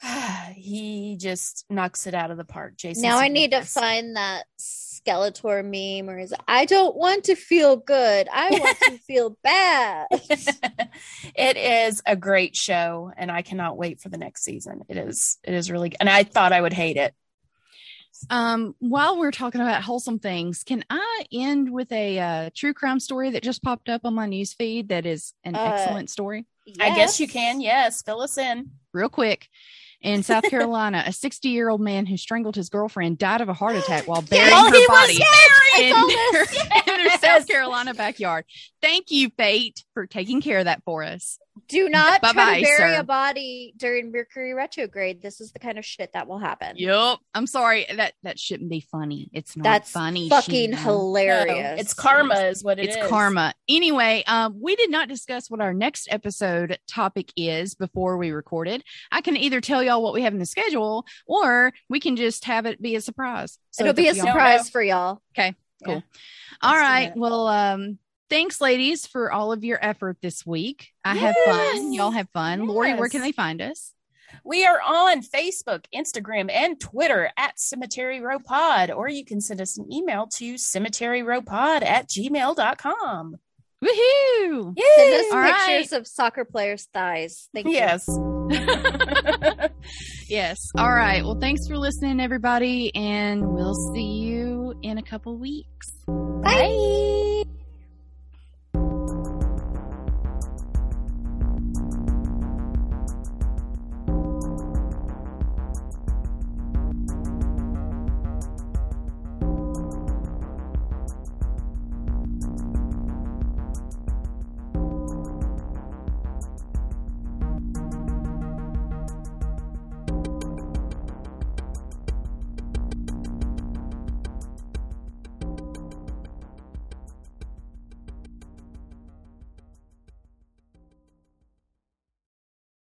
he just knocks it out of the park. Jason. Now I need to find that Skeletor meme, or is I don't want to feel good. I want to feel bad. it is a great show, and I cannot wait for the next season. It is. It is really. And I thought I would hate it. Um, while we're talking about wholesome things, can I end with a uh, true crime story that just popped up on my news feed that is an Uh, excellent story? I guess you can. Yes, fill us in. Real quick. In South Carolina, a 60 year old man who strangled his girlfriend died of a heart attack while burying Oh, her he body in their, this. in their South Carolina backyard. Thank you, Fate, for taking care of that for us. Do not try Bye-bye, to bury sir. a body during Mercury retrograde. This is the kind of shit that will happen. Yep. I'm sorry. That that shouldn't be funny. It's not That's funny. fucking Sheena. hilarious. No, it's karma, is what it it's is. karma. Anyway, um, we did not discuss what our next episode topic is before we recorded. I can either tell y'all what we have in the schedule, or we can just have it be a surprise. So It'll be a up y'all. surprise for y'all. Okay. Cool. Yeah. All Let's right. Well, um, thanks, ladies, for all of your effort this week. I have fun. Y'all have fun. Lori, where can they find us? We are on Facebook, Instagram, and Twitter at Cemetery Row Pod, or you can send us an email to cemeteryrowpod at gmail.com. Woohoo! Send us All pictures of soccer players' thighs. Thank you. Yes. Yes. All right. Well, thanks for listening, everybody, and we'll see you in a couple weeks. Bye.